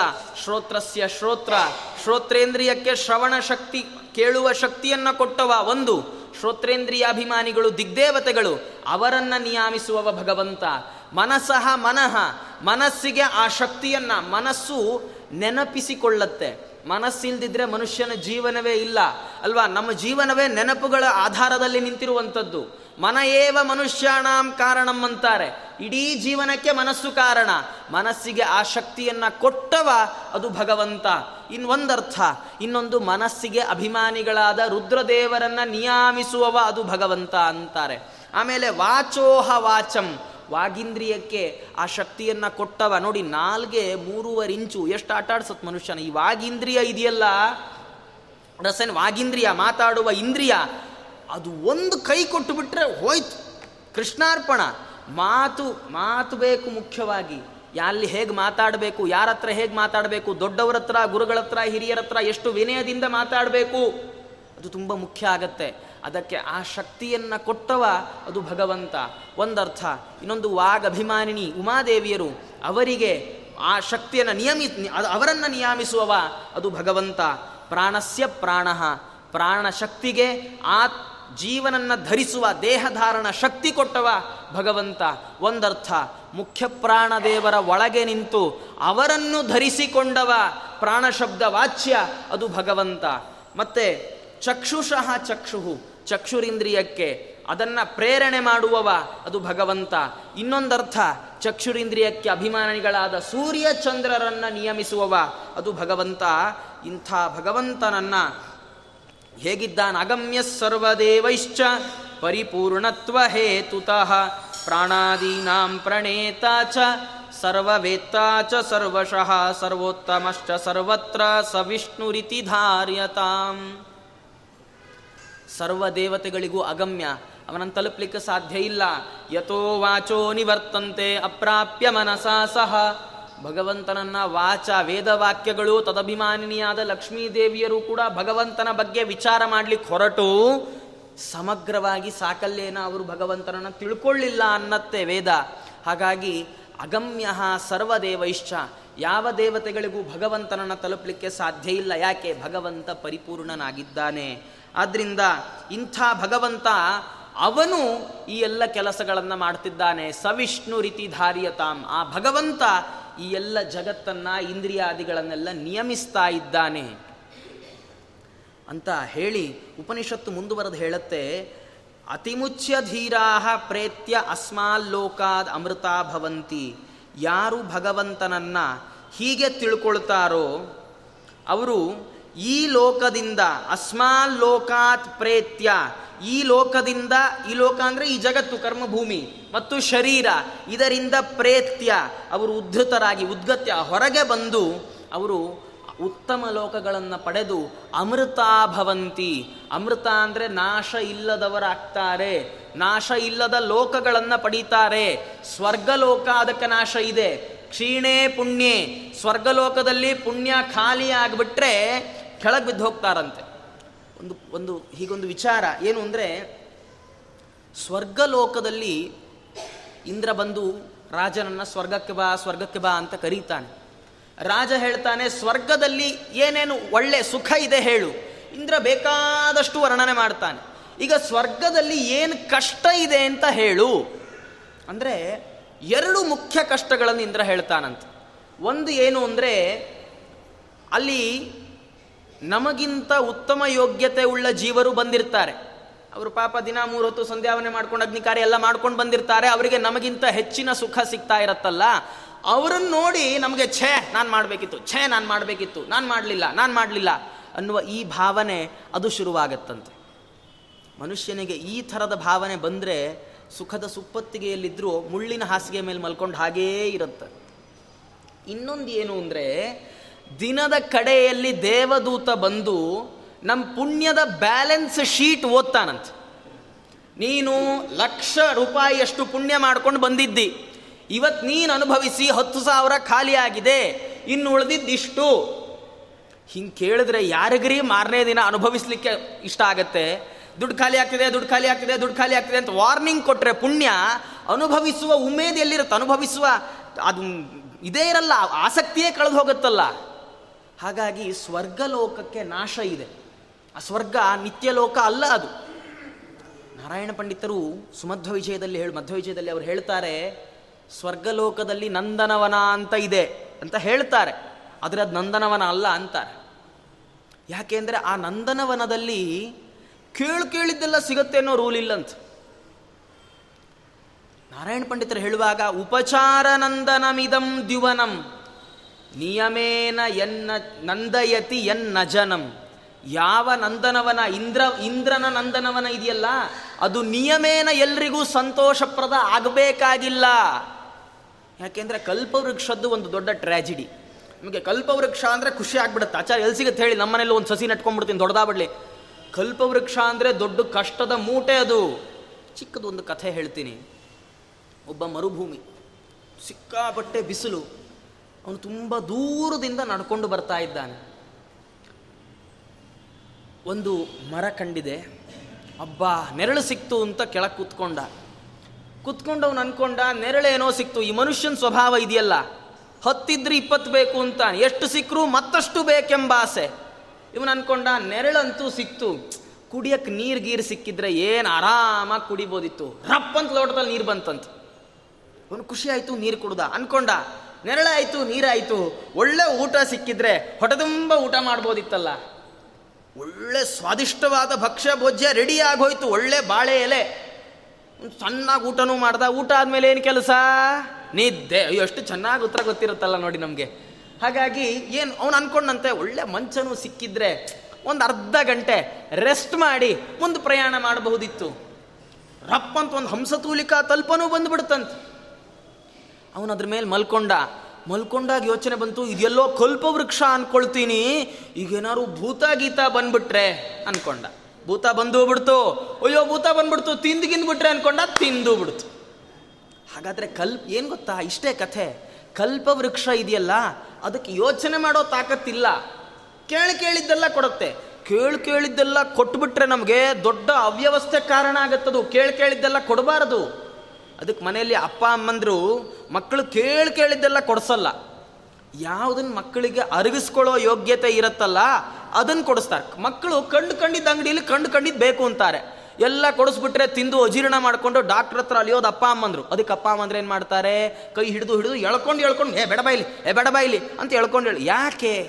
ಶ್ರೋತ್ರಸ್ಯ ಶ್ರೋತ್ರ, ಶ್ರೋತ್ರೇಂದ್ರಿಯಕ್ಕೆ ಶ್ರವಣ ಶಕ್ತಿ, ಕೇಳುವ ಶಕ್ತಿಯನ್ನು ಕೊಟ್ಟವ ಒಂದು. ಶ್ರೋತ್ರೇಂದ್ರಿಯಾಭಿಮಾನಿಗಳು ದಿಗ್ದೇವತೆಗಳು, ಅವರನ್ನು ನಿಯಾಮಿಸುವವ ಭಗವಂತ. ಮನಸಃ ಮನಃ, ಮನಸ್ಸಿಗೆ ಆ ಶಕ್ತಿಯನ್ನು, ಮನಸ್ಸು ನೆನಪಿಸಿಕೊಳ್ಳತ್ತೆ. ಮನಸ್ಸಿಲ್ದಿದ್ರೆ ಮನುಷ್ಯನ ಜೀವನವೇ ಇಲ್ಲ. ಅಲ್ವಾ? ನಮ್ಮ ಜೀವನವೇ ನೆನಪುಗಳ ಆಧಾರದಲ್ಲಿ ನಿಂತಿರುವಂಥದ್ದು. ಮನ ಏವ ಮನುಷ್ಯಾಣಂ ಕಾರಣಂ ಅಂತಾರೆ. ಇಡೀ ಜೀವನಕ್ಕೆ ಮನಸ್ಸು ಕಾರಣ. ಮನಸ್ಸಿಗೆ ಆ ಶಕ್ತಿಯನ್ನ ಕೊಟ್ಟವ ಅದು ಭಗವಂತ. ಇನ್ನೊಂದರ್ಥ, ಇನ್ನೊಂದು ಮನಸ್ಸಿಗೆ ಅಭಿಮಾನಿಗಳಾದ ರುದ್ರದೇವರನ್ನ ನಿಯಾಮಿಸುವವ ಅದು ಭಗವಂತ ಅಂತಾರೆ. ಆಮೇಲೆ ವಾಚೋಹ ವಾಚಂ. ವಾಗಿಂದ್ರಿಯಕ್ಕೆ ಆ ಶಕ್ತಿಯನ್ನ ಕೊಟ್ಟವ. ನೋಡಿ, ನಾಲ್ಗೆ ಮೂರುವರೆ ಇಂಚು. ಎಷ್ಟು ಆಟ ಆಡ್ಸತ್ ಮನುಷ್ಯನ? ಈ ವಾಗಿಂದ್ರಿಯ ಇದೆಯಲ್ಲ? ರಸನ್, ವಾಗಿಂದ್ರಿಯ ಮಾತಾಡುವ ಇಂದ್ರಿಯ, ಅದು ಒಂದು ಕೈ ಕೊಟ್ಟು ಬಿಟ್ರೆ ಹೋಯ್ತು. ಕೃಷ್ಣಾರ್ಪಣ. ಮಾತು ಮಾತು ಬೇಕು ಮುಖ್ಯವಾಗಿ. ಅಲ್ಲಿ ಹೇಗೆ ಮಾತಾಡಬೇಕು ಯಾರ ಹತ್ರ ಹೇಗೆ ಮಾತಾಡಬೇಕು ದೊಡ್ಡವರ ಹತ್ರ ಗುರುಗಳ ಹತ್ರ ಹಿರಿಯರ ಹತ್ರ ಎಷ್ಟು ವಿನಯದಿಂದ ಮಾತಾಡಬೇಕು, ಅದು ತುಂಬ ಮುಖ್ಯ ಆಗತ್ತೆ. ಅದಕ್ಕೆ ಆ ಶಕ್ತಿಯನ್ನು ಕೊಟ್ಟವ ಅದು ಭಗವಂತ. ಒಂದರ್ಥ, ಇನ್ನೊಂದು ವಾಗ್ ಅಭಿಮಾನಿನಿ ಉಮಾದೇವಿಯರು, ಅವರಿಗೆ ಆ ಶಕ್ತಿಯನ್ನು ನಿಯಮಿ ಅವರನ್ನು ನಿಯಮಿಸುವವ ಅದು ಭಗವಂತ. ಪ್ರಾಣಸ್ಯ ಪ್ರಾಣ ಪ್ರಾಣ ಶಕ್ತಿಗೆ ಆ ಜೀವನನ್ನು ಧರಿಸುವ ದೇಹಧಾರಣ ಶಕ್ತಿ ಕೊಟ್ಟವ ಭಗವಂತ. ಒಂದರ್ಥ, ಮುಖ್ಯ ಪ್ರಾಣದೇವರ ಒಳಗೆ ನಿಂತು ಅವರನ್ನು ಧರಿಸಿಕೊಂಡವ ಪ್ರಾಣ ಶಬ್ದ ವಾಚ್ಯ ಅದು ಭಗವಂತ. ಮತ್ತೆ ಚಕ್ಷುಷಃ ಚಕ್ಷುಹು ಚಕ್ಷುರಿಂದ್ರಿಯಕ್ಕೆ, ಅದನ್ನ ಪ್ರೇರಣೆ ಮಾಡುವವ ಅದು ಭಗವಂತ. ಇನ್ನೊಂದರ್ಥ, ಚಕ್ಷುರಿಂದ್ರಿಯಕ್ಕೆ ಅಭಿಮಾನಿಗಳಾದ ಸೂರ್ಯ ಚಂದ್ರರನ್ನು ನಿಯಮಿಸುವವ ಅದು ಭಗವಂತ. ಇಂಥ ಭಗವಂತನನ್ನ ಹೇಗಿದ್ದಾನ? ಅಗಮ್ಯ ಸರ್ವದೇವೈಶ್ಚ ಪರಿಪೂರ್ಣತ್ವ ಹೇತುತಃ ಪ್ರಾಣಾದೀನಾಂ ಪ್ರಣೇತ ಚ ಸರ್ವವೇತ್ತ ಚ ಸರ್ವಶಃ ಸರ್ವೋತ್ತಮಶ್ಚ ಸರ್ವತ್ರ ಸವಿಷ್ಣುರಿತಿ ಧಾರ್ಯತಾಂ. ಸರ್ವ ದೇವತೆಗಳಿಗೂ ಅಗಮ್ಯ. ಅವನನ್ನು ತಲುಪಲಿಕ್ಕೆ ಸಾಧ್ಯ ಇಲ್ಲ. ಯಥೋ ವಾಚೋ ನಿವರ್ತಂತೆ ಅಪ್ರಾಪ್ಯ ಮನಸಾ ಸಹ. ಭಗವಂತನನ್ನ ವಾಚ ವೇದವಾಕ್ಯಗಳು, ತದಭಿಮಾನಿನಿಯಾದ ಲಕ್ಷ್ಮೀದೇವಿಯರು ಕೂಡ ಭಗವಂತನ ಬಗ್ಗೆ ವಿಚಾರ ಮಾಡಲಿಕ್ಕೆ ಹೊರಟು, ಸಮಗ್ರವಾಗಿ ಸಾಕಲ್ಯೇನ ಅವರು ಭಗವಂತನನ್ನು ತಿಳ್ಕೊಳ್ಳಿಲ್ಲ ಅನ್ನತ್ತೆ ವೇದ. ಹಾಗಾಗಿ ಅಗಮ್ಯ ಸರ್ವದೇವೈಶ್ಚ ಯಾವ ದೇವತೆಗಳಿಗೂ ಭಗವಂತನನ್ನು ತಲುಪಲಿಕ್ಕೆ ಸಾಧ್ಯ ಇಲ್ಲ. ಯಾಕೆ? ಭಗವಂತ ಪರಿಪೂರ್ಣನಾಗಿದ್ದಾನೆ. ಆದ್ರಿಂದ ಇಂಥ ಭಗವಂತ ಅವನು ಈ ಎಲ್ಲ ಕೆಲಸಗಳನ್ನು ಮಾಡ್ತಿದ್ದಾನೆ. ಸವಿಷ್ಣು ರೀತಿ ಧಾರಿಯತಾಂ. ಆ ಭಗವಂತ ಈ ಎಲ್ಲ ಜಗತ್ತನ್ನ, ಇಂದ್ರಿಯಾದಿಗಳನ್ನೆಲ್ಲ ನಿಯಮಿಸ್ತಾ ಇದ್ದಾನೆ. ಅಂತ ಹೇಳಿ ಉಪನಿಷತ್ತು ಮುಂದುವರೆದು ಹೇಳುತ್ತೆ, ಅತಿಮುಚ್ಯ ಧೀರಾಹ ಪ್ರೇತ್ಯ ಅಸ್ಮಾಲ್ಲೋಕಾದ್ ಅಮೃತ ಭವಂತಿ. ಯಾರು ಭಗವಂತನನ್ನ ಹೀಗೆ ತಿಳ್ಕೊಳ್ತಾರೋ, ಅವರು ಈ ಲೋಕದಿಂದ ಅಸ್ಮಾನ್ ಲೋಕಾತ್ ಪ್ರೇತ್ಯ. ಈ ಲೋಕದಿಂದ ಈ ಲೋಕ ಅಂದರೆ ಈ ಜಗತ್ತು, ಕರ್ಮಭೂಮಿ ಮತ್ತು ಶರೀರ. ಇದರಿಂದ ಪ್ರೇತ್ಯ. ಅವರು ಉದ್ಧತರಾಗಿ, ಉದ್ಗತ್ಯ ಹೊರಗೆ ಬಂದು ಅವರು ಉತ್ತಮ ಲೋಕಗಳನ್ನು ಪಡೆದು ಅಮೃತಾಭವಂತಿ ಅಮೃತ ಅಂದರೆ ನಾಶ ಇಲ್ಲದವರಾಗ್ತಾರೆ. ನಾಶ ಇಲ್ಲದ ಲೋಕಗಳನ್ನು ಪಡೀತಾರೆ. ಸ್ವರ್ಗಲೋಕ ಅದಕ್ಕೆ ನಾಶ ಇದೆ. ಕ್ಷೀಣೇ ಪುಣ್ಯೆ. ಸ್ವರ್ಗಲೋಕದಲ್ಲಿ ಪುಣ್ಯ ಖಾಲಿ ಆಗಿಬಿಟ್ರೆ ಕೆಳಗೆ ಬಿದ್ದು ಹೋಗ್ತಾರಂತೆ. ಒಂದು ಒಂದು, ಹೀಗೊಂದು ವಿಚಾರ ಏನು ಅಂದರೆ, ಸ್ವರ್ಗಲೋಕದಲ್ಲಿ ಇಂದ್ರ ಬಂದು ರಾಜನನ್ನು ಸ್ವರ್ಗಕ್ಕೆ ಬಾ ಸ್ವರ್ಗಕ್ಕೆ ಬಾ ಅಂತ ಕರೀತಾನೆ. ರಾಜ ಹೇಳ್ತಾನೆ, ಸ್ವರ್ಗದಲ್ಲಿ ಏನೇನು ಒಳ್ಳೆ ಸುಖ ಇದೆ ಹೇಳು. ಇಂದ್ರ ಬೇಕಾದಷ್ಟು ವರ್ಣನೆ ಮಾಡ್ತಾನೆ. ಈಗ ಸ್ವರ್ಗದಲ್ಲಿ ಏನು ಕಷ್ಟ ಇದೆ ಅಂತ ಹೇಳು. ಅಂದರೆ, ಎರಡು ಮುಖ್ಯ ಕಷ್ಟಗಳನ್ನು ಇಂದ್ರ ಹೇಳ್ತಾನಂತೆ. ಒಂದು ಏನು ಅಂದರೆ, ಅಲ್ಲಿ ನಮಗಿಂತ ಉತ್ತಮ ಯೋಗ್ಯತೆ ಉಳ್ಳ ಜೀವರು ಬಂದಿರ್ತಾರೆ. ಅವರು ಪಾಪ ದಿನ ಮೂರು ಹೊತ್ತು ಸಂಧ್ಯಾವನೆ ಮಾಡ್ಕೊಂಡು ಅಗ್ನಿಕಾರ್ಯ ಎಲ್ಲ ಮಾಡ್ಕೊಂಡು ಬಂದಿರ್ತಾರೆ. ಅವರಿಗೆ ನಮಗಿಂತ ಹೆಚ್ಚಿನ ಸುಖ ಸಿಗ್ತಾ ಇರತ್ತಲ್ಲ? ಅವರನ್ನು ನೋಡಿ ನಮಗೆ ಛೇ, ನಾನು ಮಾಡಬೇಕಿತ್ತು, ಛೇ, ನಾನು ಮಾಡಬೇಕಿತ್ತು, ನಾನು ಮಾಡಲಿಲ್ಲ ನಾನು ಮಾಡಲಿಲ್ಲ ಅನ್ನುವ ಈ ಭಾವನೆ ಅದು ಶುರುವಾಗತ್ತಂತೆ. ಮನುಷ್ಯನಿಗೆ ಈ ಥರದ ಭಾವನೆ ಬಂದರೆ ಸುಖದ ಸುಪ್ಪತ್ತಿಗೆಯಲ್ಲಿದ್ದರೂ ಮುಳ್ಳಿನ ಹಾಸಿಗೆ ಮೇಲೆ ಮಲ್ಕೊಂಡು ಹಾಗೇ ಇರುತ್ತೆ. ಇನ್ನೊಂದು ಏನು ಅಂದರೆ ದಿನದ ಕಡೆಯಲ್ಲಿ ದೇವದೂತ ಬಂದು ನಮ್ಮ ಪುಣ್ಯದ ಬ್ಯಾಲೆನ್ಸ್ ಶೀಟ್ ಓದ್ತಾನಂತೆ. ನೀನು ಲಕ್ಷ ರೂಪಾಯಿಯಷ್ಟು ಪುಣ್ಯ ಮಾಡ್ಕೊಂಡು ಬಂದಿದ್ದಿ. ಇವತ್ತು ನೀನು ಅನುಭವಿಸಿ ಹತ್ತು ಸಾವಿರ ಖಾಲಿ ಆಗಿದೆ. ಇನ್ನು ಉಳಿದಿದ್ದಿಷ್ಟು ಹಿಂಗೆ ಕೇಳಿದ್ರೆ ಯಾರಿಗ್ರಿ ಮಾರನೇ ದಿನ ಅನುಭವಿಸ್ಲಿಕ್ಕೆ ಇಷ್ಟ ಆಗತ್ತೆ? ದುಡ್ಡು ಖಾಲಿ ಆಗ್ತಿದೆ, ದುಡ್ಡು ಖಾಲಿ ಆಗ್ತಿದೆ, ದುಡ್ಡು ಖಾಲಿ ಆಗ್ತಿದೆ ಅಂತ ವಾರ್ನಿಂಗ್ ಕೊಟ್ಟರೆ ಪುಣ್ಯ, ಅನುಭವಿಸುವ ಉಮೇದು ಎಲ್ಲಿರುತ್ತೆ? ಅನುಭವಿಸುವ ಅದು ಇದೇ ಇರಲ್ಲ, ಆಸಕ್ತಿಯೇ ಕಳೆದು ಹೋಗುತ್ತಲ್ಲ. ಹಾಗಾಗಿ ಸ್ವರ್ಗಲೋಕಕ್ಕೆ ನಾಶ ಇದೆ. ಆ ಸ್ವರ್ಗ ನಿತ್ಯಲೋಕ ಅಲ್ಲ ಅದು. ನಾರಾಯಣ ಪಂಡಿತರು ಸುಮಧ್ವ ವಿಜಯದಲ್ಲಿ ಹೇಳಿ, ಮಧ್ವ ವಿಜಯದಲ್ಲಿ ಅವರು ಹೇಳ್ತಾರೆ, ಸ್ವರ್ಗಲೋಕದಲ್ಲಿ ನಂದನವನ ಅಂತ ಇದೆ ಅಂತ ಹೇಳ್ತಾರೆ. ಆದರೆ ಅದು ನಂದನವನ ಅಲ್ಲ ಅಂತಾರೆ. ಯಾಕೆಂದರೆ ಆ ನಂದನವನದಲ್ಲಿ ಕೇಳು ಕೇಳಿದ್ದೆಲ್ಲ ಸಿಗುತ್ತೆ ಅನ್ನೋ ರೂಲ್ ಇಲ್ಲಂತ. ನಾರಾಯಣ ಪಂಡಿತರು ಹೇಳುವಾಗ ಉಪಚಾರ ನಂದನಮಿದಂ ದ್ಯುವನಂ. ನಿಯಮೇನ ಎನ್ನ ನಂದಯತಿ ಎನ್ನ ಜನಂ. ಯಾವ ನಂದನವನ ಇಂದ್ರ, ಇಂದ್ರನ ನಂದನವನ ಇದೆಯಲ್ಲ, ಅದು ನಿಯಮೇನ ಎಲ್ರಿಗೂ ಸಂತೋಷಪ್ರದ ಆಗಬೇಕಾಗಿಲ್ಲ. ಯಾಕೆಂದ್ರೆ ಕಲ್ಪವೃಕ್ಷದ್ದು ಒಂದು ದೊಡ್ಡ ಟ್ರ್ಯಾಜಿಡಿ. ನಿಮಗೆ ಕಲ್ಪವೃಕ್ಷ ಅಂದರೆ ಖುಷಿ ಆಗ್ಬಿಡುತ್ತೆ. ಆಚಾರ್ಯ ಎಲ್ಲಿ ಸಿಗುತ್ತೆ ಹೇಳಿ ನಮ್ಮನೇಲಿ ಒಂದು ಸಸಿ ನಟ್ಕೊಂಡ್ಬಿಡ್ತೀನಿ, ದೊಡ್ಡದಾಗ್ಬಿಡ್ಲಿ. ಕಲ್ಪವೃಕ್ಷ ಅಂದರೆ ದೊಡ್ಡ ಕಷ್ಟದ ಮೂಟೆ ಅದು. ಚಿಕ್ಕದೊಂದು ಕಥೆ ಹೇಳ್ತೀನಿ. ಒಬ್ಬ ಮರುಭೂಮಿ, ಸಿಕ್ಕಾಪಟ್ಟೆ ಬಿಸಿಲು. ಅವನು ತುಂಬ ದೂರದಿಂದ ನಡ್ಕೊಂಡು ಬರ್ತಾ ಇದ್ದಾನೆ. ಒಂದು ಮರ ಕಂಡಿದೆ. ಅಬ್ಬಾ, ನೆರಳು ಸಿಕ್ತು ಅಂತ ಕೆಳಗೆ ಕೂತ್ಕೊಂಡ. ಕೂತ್ಕೊಂಡು ಅವನು ಅನ್ಕೊಂಡ, ನೆರಳೇನೋ ಸಿಕ್ತು, ಈ ಮನುಷ್ಯನ ಸ್ವಭಾವ ಇದೆಯಲ್ಲ. ಹತ್ತಿದ್ರೆ ಇಪ್ಪತ್ತು ಬೇಕು ಅಂತ ಎಷ್ಟು ಸಿಕ್ಕರೂ ಮತ್ತಷ್ಟು ಬೇಕೆಂಬ ಆಸೆ. ಇವನು ಅನ್ಕೊಂಡ, ನೆರಳಂತೂ ಸಿಕ್ತು. ಕುಡಿಯಕ್ಕೆ ನೀರು ಗೀರು ಸಿಕ್ಕಿದ್ರೆ ಏನು ಆರಾಮಾಗಿ ಕುಡಿಬೋದಿತ್ತು. ರಪ್ ಅಂತ ಲೋಟದಲ್ಲಿ ನೀರು ಬಂತಂತ. ಅವನು ಖುಷಿ ಆಯಿತು, ನೀರು ಕುಡ್ದ. ಅನ್ಕೊಂಡ ನೆರಳಾಯ್ತು, ನೀರಾಯಿತು. ಒಳ್ಳೆ ಊಟ ಸಿಕ್ಕಿದ್ರೆ ಹೊಟದುಂಬ ಊಟ ಮಾಡ್ಬೋದಿತ್ತಲ್ಲ. ಒಳ್ಳೆ ಸ್ವಾದಿಷ್ಟವಾದ ಭಕ್ಷ್ಯ ಭೋಜ್ಯ ರೆಡಿ ಆಗೋಯ್ತು, ಒಳ್ಳೆ ಬಾಳೆ ಎಲೆ. ಚೆನ್ನಾಗಿ ಊಟನೂ ಮಾಡ್ದ, ಊಟ ಆದ್ಮೇಲೆ ಏನು ಕೆಲಸ? ನಿದ್ದೆ. ಅಯ್ಯೋ, ಎಷ್ಟು ಚೆನ್ನಾಗಿ ಉತ್ತರ ಗೊತ್ತಿರುತ್ತಲ್ಲ ನೋಡಿ ನಮಗೆ. ಹಾಗಾಗಿ ಏನು ಅವನು ಅನ್ಕೊಂಡಂತೆ, ಒಳ್ಳೆ ಮಂಚನೂ ಸಿಕ್ಕಿದ್ರೆ ಒಂದು ಅರ್ಧ ಗಂಟೆ ರೆಸ್ಟ್ ಮಾಡಿ ಮುಂದೆ ಪ್ರಯಾಣ ಮಾಡಬಹುದಿತ್ತು. ರಪ್ಪಂತ ಒಂದು ಹಂಸತೂಲಿಕಾ ತಲ್ಪನೂ ಬಂದ್ಬಿಡ್ತಂತೆ ಅವನು ಅದ್ರ ಮೇಲೆ ಮಲ್ಕೊಂಡ. ಮಲ್ಕೊಂಡಾಗ ಯೋಚನೆ ಬಂತು ಇದೆಲ್ಲೋ ಕಲ್ಪವೃಕ್ಷ ಅನ್ಕೊಳ್ತೀನಿ. ಈಗೇನಾದ್ರು ಭೂತ ಗೀತ ಬಂದ್ಬಿಟ್ರೆ ಅನ್ಕೊಂಡ. ಭೂತ ಬಂದು ಬಿಡ್ತು ಅಯ್ಯೋ, ಭೂತ ಬಂದ್ಬಿಡ್ತು. ತಿಂದು ಗಿಂದ್ಬಿಟ್ರೆ ಅನ್ಕೊಂಡ, ತಿಂದು ಬಿಡ್ತು. ಹಾಗಾದ್ರೆ ಕಲ್ಪ್ ಏನು ಗೊತ್ತಾ? ಇಷ್ಟೇ ಕಥೆ. ಕಲ್ಪವೃಕ್ಷ ಇದೆಯಲ್ಲ, ಅದಕ್ಕೆ ಯೋಚನೆ ಮಾಡೋ ತಾಕತ್ತಿಲ್ಲ. ಕೇಳಿ ಕೇಳಿದ್ದೆಲ್ಲ ಕೊಡುತ್ತೆ. ಕೇಳಿ ಕೇಳಿದ್ದೆಲ್ಲ ಕೊಟ್ಬಿಟ್ರೆ ನಮಗೆ ದೊಡ್ಡ ಅವ್ಯವಸ್ಥೆ ಕಾರಣ ಆಗತ್ತದು. ಕೇಳಿ ಕೇಳಿದ್ದೆಲ್ಲ ಕೊಡಬಾರದು. ಅದಕ್ಕೆ ಮನೆಯಲ್ಲಿ ಅಪ್ಪ, ಅಮ್ಮಂದರು ಮಕ್ಕಳು ಕೇಳಿ ಕೇಳಿದ್ದೆಲ್ಲ ಕೊಡಿಸಲ್ಲ. ಯಾವುದನ್ನು ಮಕ್ಕಳಿಗೆ ಅರಗಿಸ್ಕೊಳ್ಳೋ ಯೋಗ್ಯತೆ ಇರುತ್ತಲ್ಲ ಅದನ್ನು ಕೊಡಿಸ್ತಾರೆ. ಮಕ್ಕಳು ಕಂಡು ಕಂಡಿದ್ದ ಅಂಗಡಿಯಲ್ಲಿ ಕಂಡು ಕಂಡಿದ್ದು ಬೇಕು ಅಂತಾರೆ. ಎಲ್ಲ ಕೊಡಿಸ್ಬಿಟ್ರೆ ತಿಂದು ಅಜೀರ್ಣ ಮಾಡಿಕೊಂಡು ಡಾಕ್ಟರ್ ಹತ್ರ ಅಲಿಯೋದು ಅಪ್ಪ, ಅಮ್ಮಂದ್ರು. ಅದಕ್ಕೆ ಅಪ್ಪ ಅಮ್ಮಂದ್ರೆ ಏನು ಮಾಡ್ತಾರೆ? ಕೈ ಹಿಡಿದು ಹಿಡಿದು ಎಳ್ಕೊಂಡು ಎಳ್ಕೊಂಡು, ಏ, ಬೇಡ ಬಾಯ್ಲಿ, ಏ, ಬೇಡ ಬಾಯ್ಲಿ ಅಂತ ಎಳ್ಕೊಂಡು ಹೇಳಿ. ಯಾಕೆ?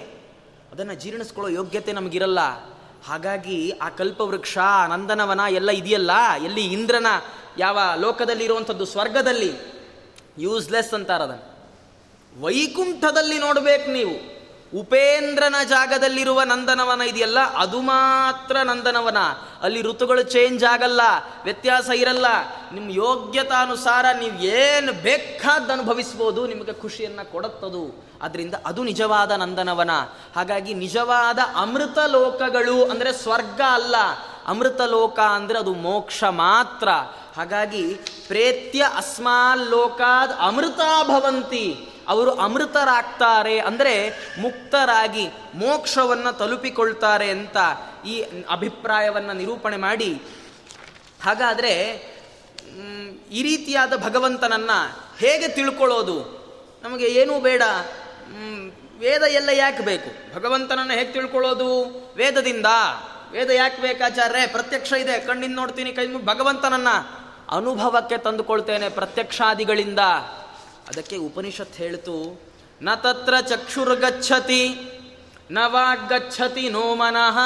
ಅದನ್ನು ಜೀರ್ಣಿಸ್ಕೊಳ್ಳೋ ಯೋಗ್ಯತೆ ನಮಗಿರಲ್ಲ. ಹಾಗಾಗಿ ಆ ಕಲ್ಪವೃಕ್ಷ, ನಂದನವನ ಎಲ್ಲ ಇದೆಯಲ್ಲ? ಎಲ್ಲಿ ಇಂದ್ರನ ಯಾವ ಲೋಕದಲ್ಲಿ ಇರುವಂಥದ್ದು ಸ್ವರ್ಗದಲ್ಲಿ? ಯೂಸ್ಲೆಸ್ ಅಂತಾರೆ ಅದನ್ನು ವೈಕುಂಠದಲ್ಲಿ ನೋಡ್ಬೇಕು ನೀವು. ಉಪೇಂದ್ರನ ಜಾಗದಲ್ಲಿರುವ ನಂದನವನ ಇದೆಯಲ್ಲ? ಅದು ಮಾತ್ರ ನಂದನವನ. ಅಲ್ಲಿ ಋತುಗಳು ಚೇಂಜ್ ಆಗಲ್ಲ, ವ್ಯತ್ಯಾಸ ಇರಲ್ಲ. ನಿಮ್ಮ ಯೋಗ್ಯತಾನುಸಾರ ನೀವು ಏನು ಬೇಕಾದ ಅನುಭವಿಸ್ಬೋದು, ನಿಮಗೆ ಖುಷಿಯನ್ನು ಕೊಡುತ್ತದು. ಅದರಿಂದ ಅದು ನಿಜವಾದ ನಂದನವನ. ಹಾಗಾಗಿ ನಿಜವಾದ ಅಮೃತ ಲೋಕಗಳು ಅಂದರೆ ಸ್ವರ್ಗ ಅಲ್ಲ. ಅಮೃತ ಲೋಕ ಅಂದರೆ ಅದು ಮೋಕ್ಷ ಮಾತ್ರ. ಹಾಗಾಗಿ ಪ್ರೇತ್ಯ ಅಸ್ಮಾಲ್ ಲೋಕಾದ್ ಅಮೃತ ಭವಂತಿ. ಅವರು ಅಮೃತರಾಗ್ತಾರೆ ಅಂದರೆ ಮುಕ್ತರಾಗಿ ಮೋಕ್ಷವನ್ನು ತಲುಪಿಕೊಳ್ತಾರೆ ಅಂತ ಈ ಅಭಿಪ್ರಾಯವನ್ನು ನಿರೂಪಣೆ ಮಾಡಿ. ಹಾಗಾದರೆ ಈ ರೀತಿಯಾದ ಭಗವಂತನನ್ನು ಹೇಗೆ ತಿಳ್ಕೊಳ್ಳೋದು? ನಮಗೆ ಏನೂ ಬೇಡ. ವೇದ ಎಲ್ಲ ಯಾಕೆ ಬೇಕು? ಭಗವಂತನನ್ನು ಹೇಗೆ ತಿಳ್ಕೊಳ್ಳೋದು? ವೇದದಿಂದ. ವೇದ ಯಾಕೆ ಬೇಕಾಚಾರ್ಯ ಪ್ರತ್ಯಕ್ಷ ಇದೆ, ಕಣ್ಣಿಂದ ನೋಡ್ತೀನಿ, ಕೈ ಭಗವಂತನನ್ನ ಅನುಭವಕ್ಕೆ ತಂದುಕೊಳ್ತೇನೆ ಪ್ರತ್ಯಕ್ಷಾದಿಗಳಿಂದ. ಅದಕ್ಕೆ ಉಪನಿಷತ್ ಹೇಳ್ತು, ನ ತತ್ರ ಚಕ್ಷುರ್ಗಚ್ಚತಿ ನ ವಾಗ್ಗಚ್ಚತಿ ನೋ ಮನಃ,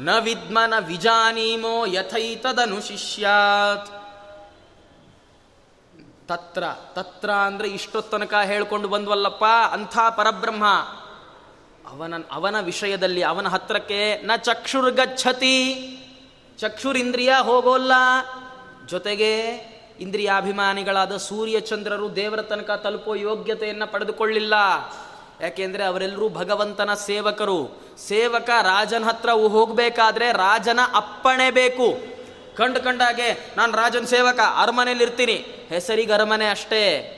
ನ ವಿದ್ಮನ ವಿಜಾನೀಮೋ ಯಥೈತದನು ಶಿಷ್ಯಾತ್ ತತ್ರ ತತ್ರ ಅಂದರೆ ಇಷ್ಟೊತ್ತನಕ ತನಕ ಹೇಳ್ಕೊಂಡು ಬಂದ್ವಲ್ಲಪ್ಪ, ಅಂಥ ಪರಬ್ರಹ್ಮ. ಅವನ ಅವನ ವಿಷಯದಲ್ಲಿ, ಅವನ ಹತ್ರಕ್ಕೆ ನ ಚಕ್ಷುರ್ಗಚ್ಛತಿ. ಚಕ್ಷುರಿಂದ್ರಿಯ ಹೋಗೋಲ್ಲ. ಜೊತೆಗೆ ಇಂದ್ರಿಯಾಭಿಮಾನಿಗಳಾದ ಸೂರ್ಯ ಚಂದ್ರರು ದೇವರ ತನಕ ತಲುಪೋ ಯೋಗ್ಯತೆಯನ್ನು ಪಡೆದುಕೊಳ್ಳಿಲ್ಲ. ಯಾಕೆಂದ್ರೆ ಅವರೆಲ್ಲರೂ ಭಗವಂತನ ಸೇವಕರು. ಸೇವಕ ರಾಜನ ಹತ್ರ ಹೋಗಬೇಕಾದ್ರೆ ರಾಜನ ಅಪ್ಪಣೆ ಬೇಕು. ಕಂಡು ಕಂಡಾಗೆ ನಾನು ರಾಜನ ಸೇವಕ ಅರಮನೆಯಲ್ಲಿ ಇರ್ತೀನಿ ಹೆಸರಿಗೆ ಅರಮನೆ ಅಷ್ಟೇ.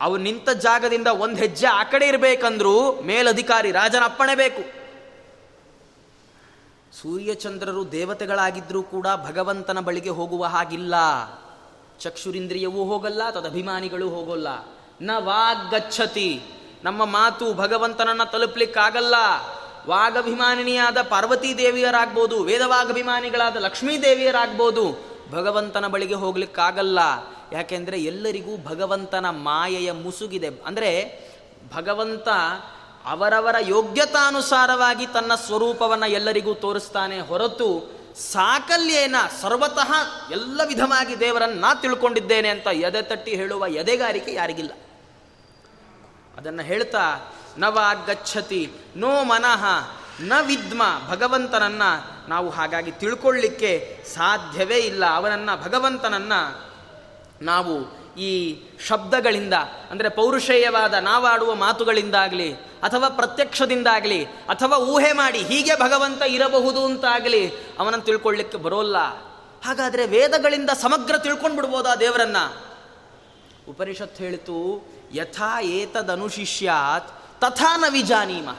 ಅವು ನಿಂತ ಜಾಗದಿಂದ ಒಂದು ಹೆಜ್ಜೆ ಆ ಕಡೆ ಇರಬೇಕಂದ್ರೂ ಮೇಲಧಿಕಾರಿ ರಾಜನ ಅಪ್ಪಣೆ ಬೇಕು. ಸೂರ್ಯಚಂದ್ರರು ದೇವತೆಗಳಾಗಿದ್ರೂ ಕೂಡ ಭಗವಂತನ ಬಳಿಗೆ ಹೋಗುವ ಹಾಗಿಲ್ಲ. ಚಕ್ಷುರಿಂದ್ರಿಯವೂ ಹೋಗಲ್ಲ, ತದಭಿಮಾನಿಗಳು ಹೋಗೋಲ್ಲ. ನ ವಾಗ್ಗಚ್ಚತಿ ನಮ್ಮ ಮಾತು ಭಗವಂತನನ್ನ ತಲುಪಲಿಕ್ಕಾಗಲ್ಲ. ವಾಗಭಿಮಾನಿನಿಯಾದ ಪಾರ್ವತೀ ದೇವಿಯರಾಗ್ಬೋದು ವೇದವಾಗಭಿಮಾನಿಗಳಾದ ಲಕ್ಷ್ಮೀ ದೇವಿಯರಾಗ್ಬೋದು ಭಗವಂತನ ಬಳಿಗೆ ಹೋಗ್ಲಿಕ್ಕಾಗಲ್ಲ. ಯಾಕೆಂದರೆ ಎಲ್ಲರಿಗೂ ಭಗವಂತನ ಮಾಯೆಯ ಮುಸುಗಿದೆ. ಅಂದರೆ ಭಗವಂತ ಅವರವರ ಯೋಗ್ಯತಾನುಸಾರವಾಗಿ ತನ್ನ ಸ್ವರೂಪವನ್ನು ಎಲ್ಲರಿಗೂ ತೋರಿಸ್ತಾನೆ ಹೊರತು ಸಾಕಲ್ಯೇನ ಸರ್ವತಃ ಎಲ್ಲ ವಿಧವಾಗಿ ದೇವರನ್ನು ತಿಳ್ಕೊಂಡಿದ್ದೇನೆ ಅಂತ ಎದೆ ತಟ್ಟಿ ಹೇಳುವ ಎದೆಗಾರಿಕೆ ಯಾರಿಗಿಲ್ಲ. ಅದನ್ನು ಹೇಳ್ತಾ ನವಾಗಚ್ಚತಿ ನೋ ಮನಃ, ನ ವಿದ್ಮ. ಭಗವಂತನನ್ನ ನಾವು ಹಾಗಾಗಿ ತಿಳ್ಕೊಳ್ಳಿಕ್ಕೆ ಸಾಧ್ಯವೇ ಇಲ್ಲ. ಅವನನ್ನು, ಭಗವಂತನನ್ನ ನಾವು ಈ ಶಬ್ದಗಳಿಂದ, ಅಂದರೆ ಪೌರುಷೇಯವಾದ ನಾವಾಡುವ ಮಾತುಗಳಿಂದಾಗಲಿ, ಅಥವಾ ಪ್ರತ್ಯಕ್ಷದಿಂದಾಗಲಿ, ಅಥವಾ ಊಹೆ ಮಾಡಿ ಹೀಗೆ ಭಗವಂತ ಇರಬಹುದು ಅಂತಾಗಲಿ, ಅವನನ್ನು ತಿಳ್ಕೊಳ್ಳಿಕ್ಕೆ ಬರೋಲ್ಲ. ಹಾಗಾದರೆ ವೇದಗಳಿಂದ ಸಮಗ್ರ ತಿಳ್ಕೊಂಡು ಆ ದೇವರನ್ನ? ಉಪನಿಷತ್ ಹೇಳಿತು, ಯಥಾ ಏತದನುಶಿಷ್ಯಾತ್ ತಥಾ ನ ವಿಜಾನೀಮಃ.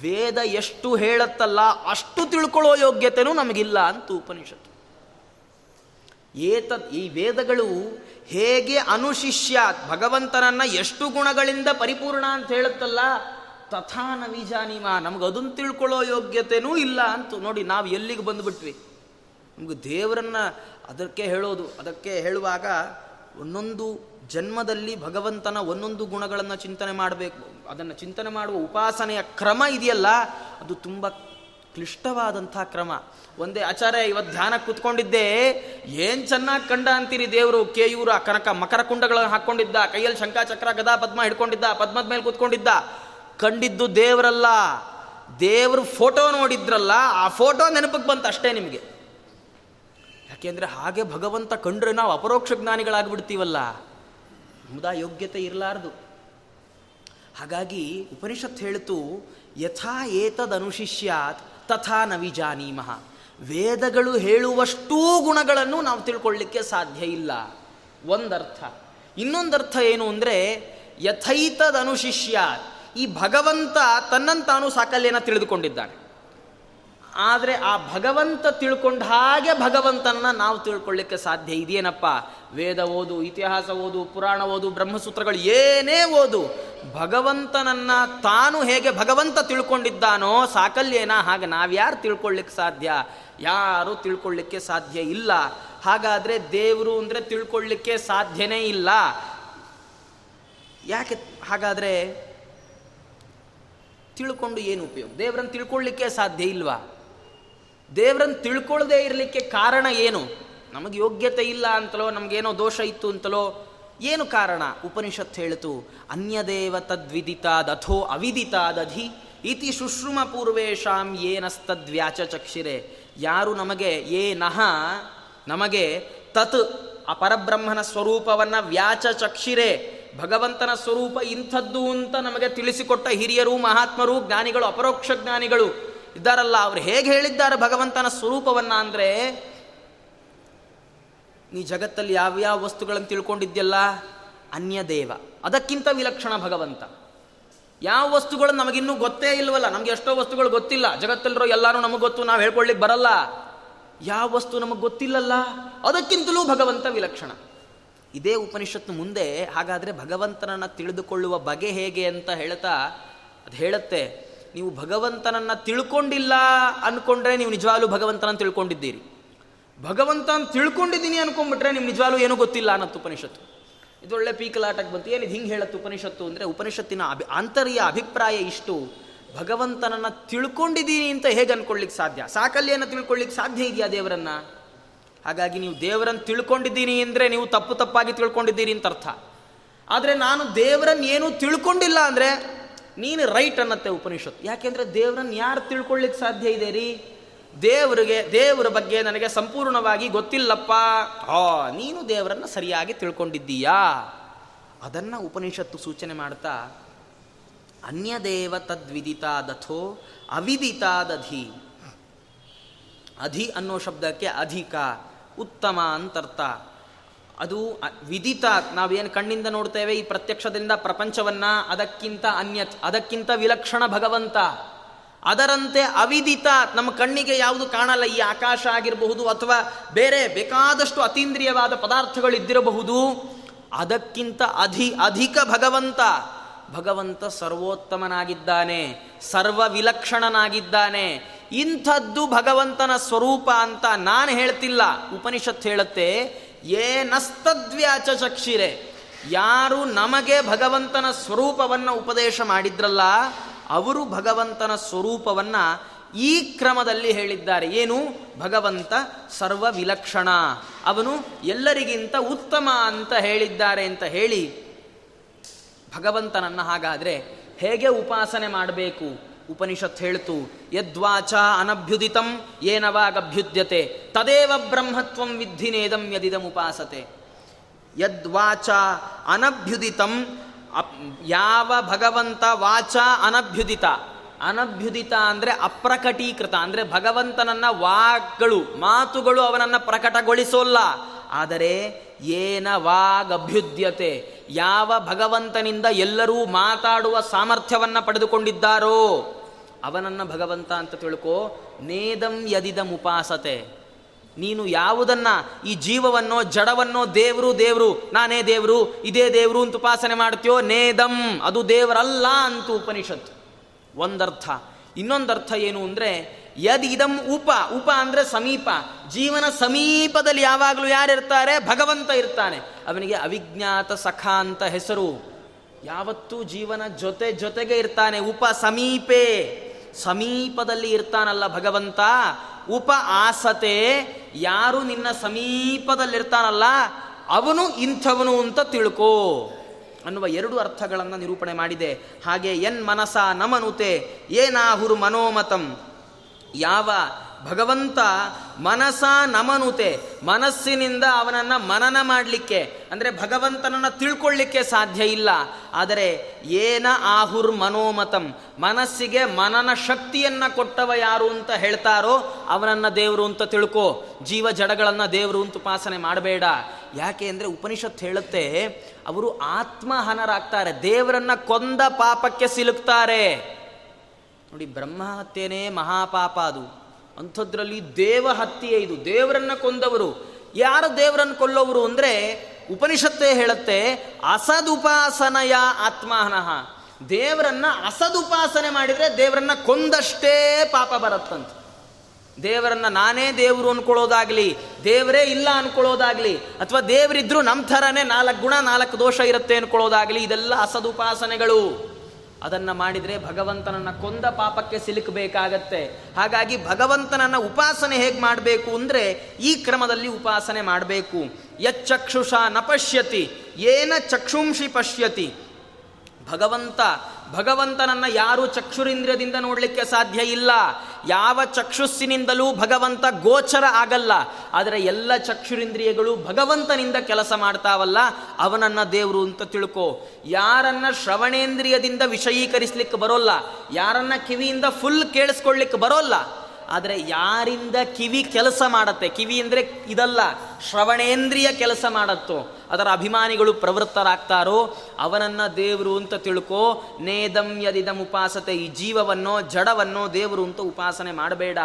ವೇದ ಎಷ್ಟು ಹೇಳತ್ತಲ್ಲ ಅಷ್ಟು ತಿಳ್ಕೊಳ್ಳೋ ಯೋಗ್ಯತೆನೂ ನಮಗಿಲ್ಲ ಅಂತ ಉಪನಿಷತ್ತು. ಏತ ಈ ವೇದಗಳು ಹೇಗೆ ಅನುಶಿಷ್ಯ ಭಗವಂತನನ್ನ ಎಷ್ಟು ಗುಣಗಳಿಂದ ಪರಿಪೂರ್ಣ ಅಂತ ಹೇಳುತ್ತಲ್ಲ ತಥಾ ನ ವಿಜಾನೀಮ. ನಮ್ಗೆ ಅದನ್ನು ತಿಳ್ಕೊಳ್ಳೋ ಯೋಗ್ಯತೆನೂ ಇಲ್ಲ ಅಂತ ನೋಡಿ ನಾವು ಎಲ್ಲಿಗೆ ಬಂದುಬಿಟ್ವಿ? ನಮ್ಗೆ ದೇವರನ್ನ ಅದಕ್ಕೆ ಹೇಳೋದು, ಅದಕ್ಕೆ ಹೇಳುವಾಗ ಒಂದೊಂದು ಜನ್ಮದಲ್ಲಿ ಭಗವಂತನ ಒಂದೊಂದು ಗುಣಗಳನ್ನು ಚಿಂತನೆ ಮಾಡಬೇಕು. ಅದನ್ನು ಚಿಂತನೆ ಮಾಡುವ ಉಪಾಸನೆಯ ಕ್ರಮ ಇದೆಯಲ್ಲ, ಅದು ತುಂಬ ಕ್ಲಿಷ್ಟವಾದಂಥ ಕ್ರಮ. ಒಂದೇ ಆಚಾರ್ಯ ಇವತ್ತು ಧ್ಯಾನ ಕೂತ್ಕೊಂಡಿದ್ದೆ, ಏನು ಚೆನ್ನಾಗಿ ಕಂಡ ಅಂತೀರಿ ದೇವರು? ಕೇಯೂರ, ಕನಕ, ಮಕರ ಕುಂಡಗಳನ್ನು ಹಾಕ್ಕೊಂಡಿದ್ದ, ಕೈಯಲ್ಲಿ ಶಂಕಾಚಕ್ರ ಗದಾ, ಪದ್ಮ ಹಿಡ್ಕೊಂಡಿದ್ದ, ಪದ್ಮದ ಮೇಲೆ ಕೂತ್ಕೊಂಡಿದ್ದ. ಕಂಡಿದ್ದು ದೇವರಲ್ಲ. ದೇವ್ರ ಫೋಟೋ ನೋಡಿದ್ರಲ್ಲ, ಆ ಫೋಟೋ ನೆನಪಿಗೆ ಬಂತು ಅಷ್ಟೇ ನಿಮಗೆ. ಯಾಕೆಂದ್ರೆ ಹಾಗೆ ಭಗವಂತ ಕಂಡ್ರೆ ನಾವು ಅಪರೋಕ್ಷ ಜ್ಞಾನಿಗಳಾಗ್ಬಿಡ್ತೀವಲ್ಲ. ಮುದಾ ಯೋಗ್ಯತೆ ಇರಲಾರದು. ಹಾಗಾಗಿ ಉಪನಿಷತ್ ಹೇಳಿತು ಯಥಾ ಏತದನುಶಿಷ್ಯಾತ್ ತಥಾ ನವಿಜಾನೀಮಃ ವೇದಗಳು ಹೇಳುವಷ್ಟೂ ಗುಣಗಳನ್ನು ನಾವು ತಿಳ್ಕೊಳ್ಳಿಕ್ಕೆ ಸಾಧ್ಯ ಇಲ್ಲ. ಒಂದರ್ಥ. ಇನ್ನೊಂದರ್ಥ ಏನು ಅಂದರೆ ಯಥೈತದನುಶಿಷ್ಯಾತ್ ಈ ಭಗವಂತ ತನ್ನಂತಾನು ಸಾಕಲ್ಯನ ತಿಳಿದುಕೊಂಡಿದ್ದಾನೆ. ಆದರೆ ಆ ಭಗವಂತ ತಿಳ್ಕೊಂಡ ಹಾಗೆ ಭಗವಂತನ ನಾವು ತಿಳ್ಕೊಳ್ಳಿಕ್ಕೆ ಸಾಧ್ಯ ಇದೆಯೇನಪ್ಪ ವೇದ ಓದು, ಇತಿಹಾಸ ಓದು, ಪುರಾಣ ಓದು, ಬ್ರಹ್ಮಸೂತ್ರಗಳು ಏನೇ ಓದು, ಭಗವಂತನನ್ನ ತಾನು ಹೇಗೆ ಭಗವಂತ ತಿಳ್ಕೊಂಡಿದ್ದಾನೋ ಸಾಕಲ್ಯೇನ? ಹಾಗೆ ನಾವ್ಯಾರು ತಿಳ್ಕೊಳ್ಳಿಕ್ಕೆ ಸಾಧ್ಯ? ಯಾರು ತಿಳ್ಕೊಳ್ಳಿಕ್ಕೆ ಸಾಧ್ಯ ಇಲ್ಲ. ಹಾಗಾದರೆ ದೇವರು ಅಂದರೆ ತಿಳ್ಕೊಳ್ಳಿಕ್ಕೆ ಸಾಧ್ಯನೇ ಇಲ್ಲ. ಯಾಕೆ ಹಾಗಾದರೆ ತಿಳ್ಕೊಂಡು ಏನು ಉಪಯೋಗ? ದೇವರನ್ನು ತಿಳ್ಕೊಳ್ಳಿಕ್ಕೆ ಸಾಧ್ಯ ಇಲ್ವಾ? ದೇವರನ್ನು ತಿಳ್ಕೊಳ್ಳದೆ ಇರಲಿಕ್ಕೆ ಕಾರಣ ಏನು? ನಮಗೆ ಯೋಗ್ಯತೆ ಇಲ್ಲ ಅಂತಲೋ, ನಮಗೇನೋ ದೋಷ ಇತ್ತು ಅಂತಲೋ ಏನು ಕಾರಣ? ಉಪನಿಷತ್ ಹೇಳಿತು ಅನ್ಯದೇವ ತದ್ವಿದಿತಾದಥೋ ಅವಿದಿತಾದಧಿ ಇತಿ ಶುಶ್ರುಮ ಪೂರ್ವೇಶಾಂ ಏನಸ್ತದ್ವ್ಯಾಚ ಚಕ್ಷಿರೆ. ಯಾರು ನಮಗೆ ಏನಹ ನಮಗೆ ತತ್ ಆ ಪರಬ್ರಹ್ಮನ ಸ್ವರೂಪವನ್ನು ವ್ಯಾಚ ಚಕ್ಷಿರೆ, ಭಗವಂತನ ಸ್ವರೂಪ ಇಂಥದ್ದು ಅಂತ ನಮಗೆ ತಿಳಿಸಿಕೊಟ್ಟ ಹಿರಿಯರು, ಮಹಾತ್ಮರು, ಜ್ಞಾನಿಗಳು, ಅಪರೋಕ್ಷ ಜ್ಞಾನಿಗಳು. ಇದ್ದಾರಲ್ಲ, ಅವರು ಹೇಗೆ ಹೇಳಿದ್ದಾರೆ ಭಗವಂತನ ಸ್ವರೂಪವನ್ನ ಅಂದರೆ, ನೀ ಜಗತ್ತಲ್ಲಿ ಯಾವ್ಯಾವ ವಸ್ತುಗಳನ್ನು ತಿಳ್ಕೊಂಡಿದ್ಯಲ್ಲ, ಅನ್ಯದೇವ. ಅದಕ್ಕಿಂತ ವಿಲಕ್ಷಣ ಭಗವಂತ. ಯಾವ ವಸ್ತುಗಳು ನಮಗಿನ್ನೂ ಗೊತ್ತೇ ಇಲ್ವಲ್ಲ, ನಮ್ಗೆ ಎಷ್ಟೋ ವಸ್ತುಗಳು ಗೊತ್ತಿಲ್ಲ. ಜಗತ್ತಲ್ಲಿರೋ ಎಲ್ಲರೂ ನಮಗೆ ಗೊತ್ತು, ನಾವು ಹೇಳ್ಕೊಳ್ಳಿಕ್ಕೆ ಬರಲ್ಲ. ಯಾವ ವಸ್ತು ನಮಗೆ ಗೊತ್ತಿಲ್ಲಲ್ಲ, ಅದಕ್ಕಿಂತಲೂ ಭಗವಂತ ವಿಲಕ್ಷಣ. ಇದೇ ಉಪನಿಷತ್ತು ಮುಂದೆ, ಹಾಗಾದರೆ ಭಗವಂತನನ್ನು ತಿಳಿದುಕೊಳ್ಳುವ ಬಗೆ ಹೇಗೆ ಅಂತ ಹೇಳ್ತಾ, ಅದು ಹೇಳುತ್ತೆ. ನೀವು ಭಗವಂತನನ್ನು ತಿಳ್ಕೊಂಡಿಲ್ಲ ಅಂದ್ಕೊಂಡ್ರೆ ನೀವು ನಿಜವಾಗ್ಲೂ ಭಗವಂತನ ತಿಳ್ಕೊಂಡಿದ್ದೀರಿ. ಭಗವಂತನ ತಿಳ್ಕೊಂಡಿದ್ದೀನಿ ಅನ್ಕೊಂಡ್ಬಿಟ್ರೆ ನಿಮ್ಗೆ ನಿಜವಾಗ್ಲೂ ಏನೂ ಗೊತ್ತಿಲ್ಲ ಅನ್ನತ್ತು ಉಪನಿಷತ್ತು. ಇದೊಳ್ಳೆ ಪೀಕಲಾಟಕ್ಕೆ ಬಂತು. ಏನಿದು ಹಿಂಗೆ ಹೇಳತ್ತು ಉಪನಿಷತ್ತು ಅಂದರೆ ಉಪನಿಷತ್ತಿನ ಅಭಿ, ಆಂತರ್ಯ ಅಭಿಪ್ರಾಯ ಇಷ್ಟು. ಭಗವಂತನನ್ನು ತಿಳ್ಕೊಂಡಿದ್ದೀನಿ ಅಂತ ಹೇಗೆ ಅನ್ಕೊಳ್ಳಿಕ್ಕೆ ಸಾಧ್ಯ? ಸಾಕಲ್ಯನ ತಿಳ್ಕೊಳ್ಳಿಕ್ಕೆ ಸಾಧ್ಯ ಇದೆಯಾ ದೇವರನ್ನ? ಹಾಗಾಗಿ ನೀವು ದೇವರನ್ನು ತಿಳ್ಕೊಂಡಿದ್ದೀನಿ ಅಂದರೆ ನೀವು ತಪ್ಪು ತಪ್ಪಾಗಿ ತಿಳ್ಕೊಂಡಿದ್ದೀರಿ ಅಂತ ಅರ್ಥ. ಆದರೆ ನಾನು ದೇವರನ್ನು ಏನೂ ತಿಳ್ಕೊಂಡಿಲ್ಲ ಅಂದರೆ ನೀನು ರೈಟ್ ಅನ್ನತ್ತೆ ಉಪನಿಷತ್ತು. ಯಾಕೆಂದರೆ ದೇವರನ್ನು ಯಾರು ತಿಳ್ಕೊಳ್ಳಿಕ್ಕೆ ಸಾಧ್ಯ ಇದೆ ರೀ? ದೇವರಿಗೆ, ದೇವರ ಬಗ್ಗೆ ನನಗೆ ಸಂಪೂರ್ಣವಾಗಿ ಗೊತ್ತಿಲ್ಲಪ್ಪ. ಆ, ನೀನು ದೇವರನ್ನು ಸರಿಯಾಗಿ ತಿಳ್ಕೊಂಡಿದ್ದೀಯಾ? ಅದನ್ನು ಉಪನಿಷತ್ತು ಸೂಚನೆ ಮಾಡ್ತಾ, ಅನ್ಯದೇವ ತದ್ವಿದಿತಾದಥೋ ಅವಿದಿತಾದಧಿ ಅಧಿ ಅನ್ನೋ ಶಬ್ದಕ್ಕೆ ಅಧಿಕ, ಉತ್ತಮ ಅಂತರ್ಥ. ಅದು ವಿದಿತ, ನಾವೇನು ಕಣ್ಣಿಂದ ನೋಡ್ತೇವೆ, ಈ ಪ್ರತ್ಯಕ್ಷದಿಂದ ಪ್ರಪಂಚವನ್ನ, ಅದಕ್ಕಿಂತ ಅನ್ಯತ್ ಅದಕ್ಕಿಂತ ವಿಲಕ್ಷಣ ಭಗವಂತ. ಅದರಂತೆ ಅವಿದಿತ, ನಮ್ಮ ಕಣ್ಣಿಗೆ ಯಾವುದು ಕಾಣಲ್ಲ, ಈ ಆಕಾಶ ಆಗಿರಬಹುದು ಅಥವಾ ಬೇರೆ ಬೇಕಾದಷ್ಟು ಅತೀಂದ್ರಿಯವಾದ ಪದಾರ್ಥಗಳು ಇದ್ದಿರಬಹುದು ಅದಕ್ಕಿಂತ ಅಧಿ, ಅಧಿಕ ಭಗವಂತ. ಭಗವಂತ ಸರ್ವೋತ್ತಮನಾಗಿದ್ದಾನೆ ಸರ್ವ ವಿಲಕ್ಷಣನಾಗಿದ್ದಾನೆ ಇಂಥದ್ದು ಭಗವಂತನ ಸ್ವರೂಪ ಅಂತ ನಾನು ಹೇಳ್ತಿಲ್ಲ. ಉಪನಿಷತ್ ಹೇಳುತ್ತೆ ಏನಸ್ತದ್ವ್ಯಾಚ ಚಕ್ಷಿರೆ. ಯಾರು ನಮಗೆ ಭಗವಂತನ ಸ್ವರೂಪವನ್ನು ಉಪದೇಶ ಮಾಡಿದ್ರಲ್ಲ, ಅವರು ಭಗವಂತನ ಸ್ವರೂಪವನ್ನು ಈ ಕ್ರಮದಲ್ಲಿ ಹೇಳಿದ್ದಾರೆ. ಏನು? ಭಗವಂತ ಸರ್ವ ವಿಲಕ್ಷಣ ಅವನು ಎಲ್ಲರಿಗಿಂತ ಉತ್ತಮ ಅಂತ ಹೇಳಿದ್ದಾರೆ ಅಂತ ಹೇಳಿ ಭಗವಂತನನ್ನು ಹಾಗಾದರೆ ಹೇಗೆ ಉಪಾಸನೆ ಮಾಡಬೇಕು? ಉಪನಿಷತ್ ಹೇಳ್ತು, ಯದ್ವಾಚ ಅನಭ್ಯುದಿತಂ ಏನವಾಗಭ್ಯುದ್ಯತೆ ತದೇವ ಬ್ರಹ್ಮತ್ವಂ ವಿದ್ಧಿನೇದಂ ಯದಿದಂ ಉಪಾಸತೆ. ಯದ್ವಾಚ ಅನಭ್ಯುದಿತಂ ಯಾವ ಭಗವಂತ ವಾಚ ಅನಭ್ಯುದಿತ. ಅನಭ್ಯುದಿತ ಅಂದರೆ ಅಪ್ರಕಟೀಕೃತ, ಅಂದರೆ ಭಗವಂತನನ್ನ ವಾಗ್ಗಳು, ಮಾತುಗಳು ಅವನನ್ನು ಪ್ರಕಟಗೊಳಿಸೋಲ್ಲ. ಆದರೆ ಏನ ವಾಗಭ್ಯುದ್ಯತೆ? ಯಾವ ಭಗವಂತನಿಂದ ಎಲ್ಲರೂ ಮಾತಾಡುವ ಸಾಮರ್ಥ್ಯವನ್ನು ಪಡೆದುಕೊಂಡಿದ್ದಾರೋ? ಅವನನ್ನು ಭಗವಂತ ಅಂತ ತಿಳ್ಕೋ, ನೇದಂ ಯದಿದಂ ಉಪಾಸತೆ. ನೀನು ಯಾವುದನ್ನ, ಈ ಜೀವವನ್ನೋ, ಜಡವನ್ನೋ, ದೇವರು ದೇವರು, ನಾನೇ ದೇವರು, ಇದೇ ದೇವರು ಅಂತ ಉಪಾಸನೆ ಮಾಡ್ತೀಯೋ? ನೇದಂ, ಅದು ದೇವರಲ್ಲ ಅಂತ ಉಪನಿಷತ್ತು. ಒಂದರ್ಥ. ಇನ್ನೊಂದರ್ಥ ಏನು ಅಂದರೆ ಯದ್ ಇದಂ ಉಪ ಉಪ ಅಂದರೆ ಸಮೀಪ. ಜೀವನ ಸಮೀಪದಲ್ಲಿ ಯಾವಾಗಲೂ ಯಾರಿರ್ತಾರೆ? ಭಗವಂತ ಇರ್ತಾನೆ. ಅವನಿಗೆ ಅವಿಜ್ಞಾತ ಸಖ ಅಂತ ಹೆಸರು. ಯಾವತ್ತೂ ಜೀವನ ಜೊತೆ ಜೊತೆಗೆ ಇರ್ತಾನೆ. ಉಪ ಸಮೀಪೆ. ಸಮೀಪದಲ್ಲಿ ಇರ್ತಾನಲ್ಲ ಭಗವಂತ. ಉಪ ಆಸತೆ. ಯಾರು ನಿನ್ನ ಸಮೀಪದಲ್ಲಿರ್ತಾನಲ್ಲ, ಅವನು ಇಂಥವನು ಅಂತ ತಿಳ್ಕೋ. ಅನ್ನುವ ಎರಡು ಅರ್ಥಗಳನ್ನು ನಿರೂಪಣೆ ಮಾಡಿದೆ. ಹಾಗೆ ಎನ್ ಮನಸ ನಮನುತೆ, ಏನಾಹುರು ಮನೋಮತಂ. ಯಾವ ಭಗವಂತ ಮನಸ ನಮನುತೆ, ಮನಸ್ಸಿನಿಂದ ಅವನನ್ನು ಮನನ ಮಾಡಲಿಕ್ಕೆ, ಅಂದರೆ ಭಗವಂತನನ್ನು ತಿಳ್ಕೊಳ್ಳಿಕ್ಕೆ ಸಾಧ್ಯ ಇಲ್ಲ. ಆದರೆ ಏನ ಆಹುರ್ ಮನೋಮತಂ, ಮನಸ್ಸಿಗೆ ಮನನ ಶಕ್ತಿಯನ್ನು ಕೊಟ್ಟವ ಯಾರು ಅಂತ ಹೇಳ್ತಾರೋ ಅವನನ್ನು ದೇವರು ಅಂತ ತಿಳ್ಕೋ. ಜೀವ ಜಡಗಳನ್ನು ದೇವರು ಅಂತ ಉಪಾಸನೆ ಮಾಡಬೇಡ. ಯಾಕೆ ಅಂದರೆ ಉಪನಿಷತ್ ಹೇಳುತ್ತೆ, ಅವರು ಆತ್ಮಹನರಾಗ್ತಾರೆ, ದೇವರನ್ನ ಕೊಂದ ಪಾಪಕ್ಕೆ ಸಿಲುಕ್ತಾರೆ. ನೋಡಿ ಬ್ರಹ್ಮ ಹತ್ಯೆನೇ ಮಹಾಪಾಪ ಅದು. ಅಂಥದ್ರಲ್ಲಿ ದೇವ ಹತ್ಯೆ ಇದು. ದೇವರನ್ನ ಕೊಂದವರು. ಯಾರು ದೇವರನ್ನು ಕೊಲ್ಲೋವರು ಅಂದರೆ ಉಪನಿಷತ್ತೇ ಹೇಳುತ್ತೆ, ಅಸದುಪಾಸನಯ ಆತ್ಮಹನಃ ದೇವರನ್ನ ಅಸದುಪಾಸನೆ ಮಾಡಿದರೆ ದೇವರನ್ನ ಕೊಂದಷ್ಟೇ ಪಾಪ ಬರುತ್ತಂತ. ದೇವರನ್ನ ನಾನೇ ದೇವರು ಅನ್ಕೊಳ್ಳೋದಾಗ್ಲಿ, ದೇವರೇ ಇಲ್ಲ ಅನ್ಕೊಳ್ಳೋದಾಗ್ಲಿ, ಅಥವಾ ದೇವರಿದ್ರು ನಮ್ಮ ಥರನೇ ನಾಲ್ಕು ಗುಣ, ನಾಲ್ಕು ದೋಷ ಇರುತ್ತೆ ಅನ್ಕೊಳ್ಳೋದಾಗ್ಲಿ, ಇದೆಲ್ಲ ಅಸದುಪಾಸನೆಗಳು. ಅದನ್ನು ಮಾಡಿದರೆ ಭಗವಂತನನ್ನು ಕೊಂದ ಪಾಪಕ್ಕೆ ಸಿಲುಕಬೇಕಾಗತ್ತೆ. ಹಾಗಾಗಿ ಭಗವಂತನನ್ನು ಉಪಾಸನೆ ಹೇಗೆ ಮಾಡಬೇಕು ಅಂದರೆ ಈ ಕ್ರಮದಲ್ಲಿ ಉಪಾಸನೆ ಮಾಡಬೇಕು. ಯಚ್ಚಕ್ಷುಷ ನ ಪಶ್ಯತಿ, ಏನ ಚಕ್ಷುಂಷಿ ಪಶ್ಯತಿ. ಭಗವಂತ ಭಗವಂತನನ್ನ ಯಾರು ಚಕ್ಷುರಿಂದ್ರಿಯದಿಂದ ನೋಡಲಿಕ್ಕೆ ಸಾಧ್ಯ ಇಲ್ಲ. ಯಾವ ಚಕ್ಷುಸ್ಸಿನಿಂದಲೂ ಭಗವಂತ ಗೋಚರ ಆಗಲ್ಲ. ಆದರೆ ಎಲ್ಲ ಚಕ್ಷುರಿಂದ್ರಿಯಗಳು ಭಗವಂತನಿಂದ ಕೆಲಸ ಮಾಡ್ತಾವಲ್ಲ, ಅವನನ್ನ ದೇವರು ಅಂತ ತಿಳ್ಕೋ. ಯಾರನ್ನ ಶ್ರವಣೇಂದ್ರಿಯದಿಂದ ವಿಷಯೀಕರಿಸ್ಲಿಕ್ಕೆ ಬರೋಲ್ಲ, ಯಾರನ್ನ ಕಿವಿಯಿಂದ ಫುಲ್ ಕೇಳಿಸ್ಕೊಳ್ಲಿಕ್ಕೆ ಬರೋಲ್ಲ. ಆದರೆ ಯಾರಿಂದ ಕಿವಿ ಕೆಲಸ ಮಾಡತ್ತೆ, ಕಿವಿ ಅಂದರೆ ಇದಲ್ಲ, ಶ್ರವಣೇಂದ್ರಿಯ ಕೆಲಸ ಮಾಡತ್ತೋ. ಅದರ ಅಭಿಮಾನಿಗಳು ಪ್ರವೃತ್ತರಾಗ್ತಾರೋ ಅವನನ್ನ ದೇವರು ಅಂತ ತಿಳ್ಕೋ, ನೇದಂ ಯದಿದಂ ಉಪಾಸತೆ, ಈ ಜೀವವನ್ನೋ, ಜಡವನ್ನೋ ದೇವರು ಅಂತ ಉಪಾಸನೆ ಮಾಡಬೇಡ.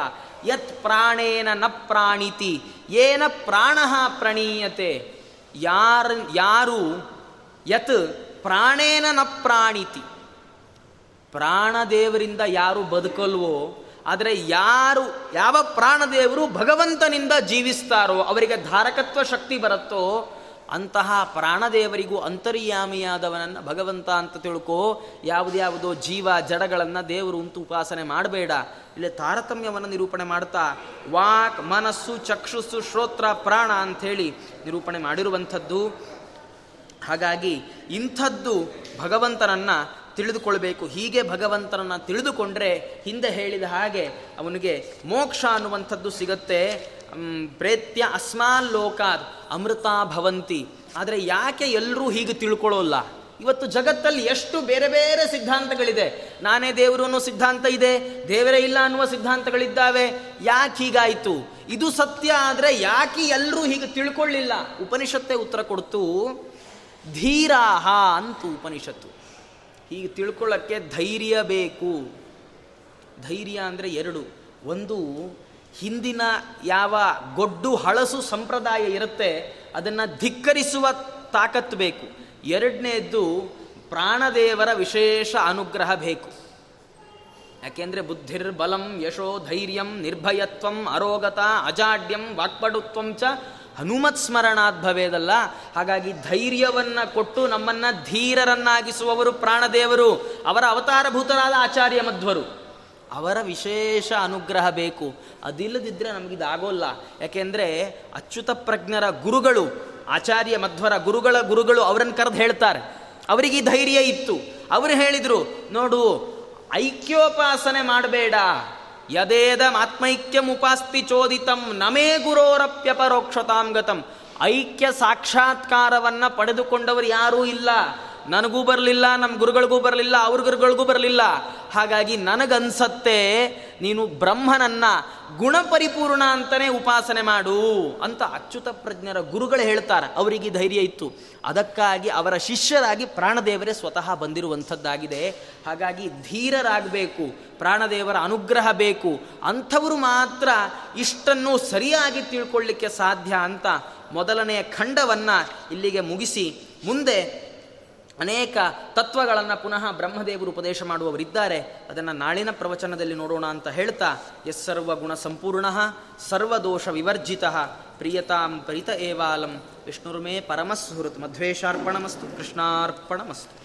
ಯತ್ ಪ್ರಾಣೇನ ನ ಪ್ರಾಣಿತಿ, ಏನ ಪ್ರಾಣ ಪ್ರಣೀಯತೆ. ಯಾರ, ಯಾರು, ಯತ್ ಪ್ರಾಣೇನ ನ ಪ್ರಾಣಿತಿ. ಪ್ರಾಣದೇವರಿಂದ ಯಾರು ಬದುಕಲ್ವೋ, ಆದರೆ ಯಾರು, ಯಾವ ಪ್ರಾಣದೇವರು ಭಗವಂತನಿಂದ ಜೀವಿಸ್ತಾರೋ, ಅವರಿಗೆ ಧಾರಕತ್ವ ಶಕ್ತಿ ಬರುತ್ತೋ ಅಂತಹ ಪ್ರಾಣದೇವರಿಗೂ ಅಂತರ್ಯಾಮಿಯಾದವನನ್ನು ಭಗವಂತ ಅಂತ ತಿಳ್ಕೋ. ಯಾವುದ್ಯಾವುದೋ ಜೀವ ಜಡಗಳನ್ನು ದೇವರು ಅಂತ ಉಪಾಸನೆ ಮಾಡಬೇಡ. ಇಲ್ಲಿ ತಾರತಮ್ಯವನ್ನು ನಿರೂಪಣೆ ಮಾಡ್ತಾ, ವಾಕ್, ಮನಸ್ಸು, ಚಕ್ಷುಸ್ಸು, ಶ್ರೋತ್ರ, ಪ್ರಾಣ ಅಂಥೇಳಿ ನಿರೂಪಣೆ ಮಾಡಿರುವಂಥದ್ದು. ಹಾಗಾಗಿ ಇಂಥದ್ದು ಭಗವಂತನನ್ನು ತಿಳಿದುಕೊಳ್ಬೇಕು. ಹೀಗೆ ಭಗವಂತನನ್ನು ತಿಳಿದುಕೊಂಡ್ರೆ ಹಿಂದೆ ಹೇಳಿದ ಹಾಗೆ ಅವನಿಗೆ ಮೋಕ್ಷ ಅನ್ನುವಂಥದ್ದು ಸಿಗತ್ತೆ. ಪ್ರೇತ್ಯ ಅಸ್ಮಾನ್ ಲೋಕಾದ್ ಅಮೃತ ಭವಂತಿ. ಆದರೆ ಯಾಕೆ ಎಲ್ಲರೂ ಹೀಗೆ ತಿಳ್ಕೊಳ್ಳೋಲ್ಲ ಇವತ್ತು ಜಗತ್ತಲ್ಲಿ ಎಷ್ಟು ಬೇರೆ ಬೇರೆ ಸಿದ್ಧಾಂತಗಳಿದೆ. ನಾನೇ ದೇವರು ಅನ್ನೋ ಸಿದ್ಧಾಂತ ಇದೆ, ದೇವರೇ ಇಲ್ಲ ಅನ್ನುವ ಸಿದ್ಧಾಂತಗಳಿದ್ದಾವೆ. ಯಾಕೆ ಹೀಗಾಯಿತು? ಇದು ಸತ್ಯ ಆದರೆ ಯಾಕೆ ಎಲ್ಲರೂ ಹೀಗೆ ತಿಳ್ಕೊಳ್ಳಿಲ್ಲ? ಉಪನಿಷತ್ತೇ ಉತ್ತರ ಕೊಡ್ತು, ಧೀರಾಹ ಅಂತು ಉಪನಿಷತ್ತು. ಹೀಗೆ ತಿಳ್ಕೊಳ್ಳೋಕ್ಕೆ ಧೈರ್ಯ ಬೇಕು. ಧೈರ್ಯ ಅಂದರೆ ಎರಡು. ಒಂದು ಹಿಂದಿನ ಯಾವ ಗೊಡ್ಡು ಹಳಸು ಸಂಪ್ರದಾಯ ಇರುತ್ತೆ, ಅದನ್ನು ಧಿಕ್ಕರಿಸುವ ತಾಕತ್ತು ಬೇಕು. ಎರಡನೇದ್ದು ಪ್ರಾಣದೇವರ ವಿಶೇಷ ಅನುಗ್ರಹ ಬೇಕು. ಯಾಕೆಂದರೆ ಬುದ್ಧಿರ್ಬಲಂ ಯಶೋ ಧೈರ್ಯಂ ನಿರ್ಭಯತ್ವಂ ಅರೋಗತ ಅಜಾಡ್ಯಂ ವಾಕ್ಪಡುತ್ವಂ ಚ ಹನುಮತ್ ಸ್ಮರಣಾತ್ ಭವೇದಲ್ಲ. ಹಾಗಾಗಿ ಧೈರ್ಯವನ್ನು ಕೊಟ್ಟು ನಮ್ಮನ್ನು ಧೀರರನ್ನಾಗಿಸುವವರು ಪ್ರಾಣದೇವರು. ಅವರ ಅವತಾರಭೂತರಾದ ಆಚಾರ್ಯ ಮಧ್ವರು. ಅವರ ವಿಶೇಷ ಅನುಗ್ರಹ ಬೇಕು. ಅದಿಲ್ಲದಿದ್ದರೆ ನಮಗಿದಾಗೋಲ್ಲ ಯಾಕೆಂದರೆ ಅಚ್ಯುತ ಪ್ರಜ್ಞರ ಗುರುಗಳು, ಆಚಾರ್ಯ ಮಧ್ವರ ಗುರುಗಳ ಗುರುಗಳು ಅವರನ್ನು ಕರೆದು ಹೇಳ್ತಾರೆ. ಅವರಿಗೆ ಈ ಧೈರ್ಯ ಇತ್ತು. ಅವರು ಹೇಳಿದರು, ನೋಡು, ಐಕ್ಯೋಪಾಸನೆ ಮಾಡಬೇಡ. ಯದೇದ ಆತ್ಮೈಕ್ಯಂ ಉಪಾಸ್ತಿ ಚೋದಿತಂ, ನಮೇ ಗುರೋರಪ್ಯಪರೋಕ್ಷತಾಂಗತಂ ಐಕ್ಯ ಸಾಕ್ಷಾತ್ಕಾರವನ್ನು ಪಡೆದುಕೊಂಡವರು ಯಾರೂ ಇಲ್ಲ. ನನಗೂ ಬರಲಿಲ್ಲ ನಮ್ಮ ಗುರುಗಳಿಗೂ ಬರಲಿಲ್ಲ, ಅವ್ರ ಗುರುಗಳಿಗೂ ಬರಲಿಲ್ಲ. ಹಾಗಾಗಿ ನನಗನ್ಸತ್ತೆ, ನೀನು ಬ್ರಹ್ಮನನ್ನ ಗುಣಪರಿಪೂರ್ಣ ಅಂತಲೇ ಉಪಾಸನೆ ಮಾಡು ಅಂತ ಅಚ್ಯುತ ಪ್ರಜ್ಞರ ಗುರುಗಳು ಹೇಳ್ತಾರೆ. ಅವರಿಗೆ ಧೈರ್ಯ ಇತ್ತು. ಅದಕ್ಕಾಗಿ ಅವರ ಶಿಷ್ಯರಾಗಿ ಪ್ರಾಣದೇವರೇ ಸ್ವತಃ ಬಂದಿರುವಂಥದ್ದಾಗಿದೆ. ಹಾಗಾಗಿ ಧೀರರಾಗಬೇಕು, ಪ್ರಾಣದೇವರ ಅನುಗ್ರಹ ಬೇಕು. ಅಂಥವರು ಮಾತ್ರ ಇಷ್ಟನ್ನು ಸರಿಯಾಗಿ ತಿಳ್ಕೊಳ್ಳಿಕ್ಕೆ ಸಾಧ್ಯ ಅಂತ ಮೊದಲನೆಯ ಖಂಡವನ್ನು ಇಲ್ಲಿಗೆ ಮುಗಿಸಿ. ಮುಂದೆ ಅನೇಕ ತತ್ವಗಳನ್ನು ಪುನಃ ಬ್ರಹ್ಮದೇವರು ಉಪದೇಶ ಮಾಡುವವರಿದ್ದಾರೆ. ಅದನ್ನು ನಾಳಿನ ಪ್ರವಚನದಲ್ಲಿ ನೋಡೋಣ ಅಂತ ಹೇಳ್ತಾ ಎಸ್ ಸರ್ವಗುಣ ಸಂಪೂರ್ಣ ಸರ್ವದೋಷ ವಿವರ್ಜಿತ, ಪ್ರಿಯತಾಂ ಪರಿತ ಏವಾಲಂ, ವಿಷ್ಣುರ್ಮೇ ಪರಮಸ್ಸುಹೃತ್ ಮಧ್ವೇಶಾರ್ಪಣಮಸ್ತು ಕೃಷ್ಣಾರ್ಪಣಮಸ್ತು.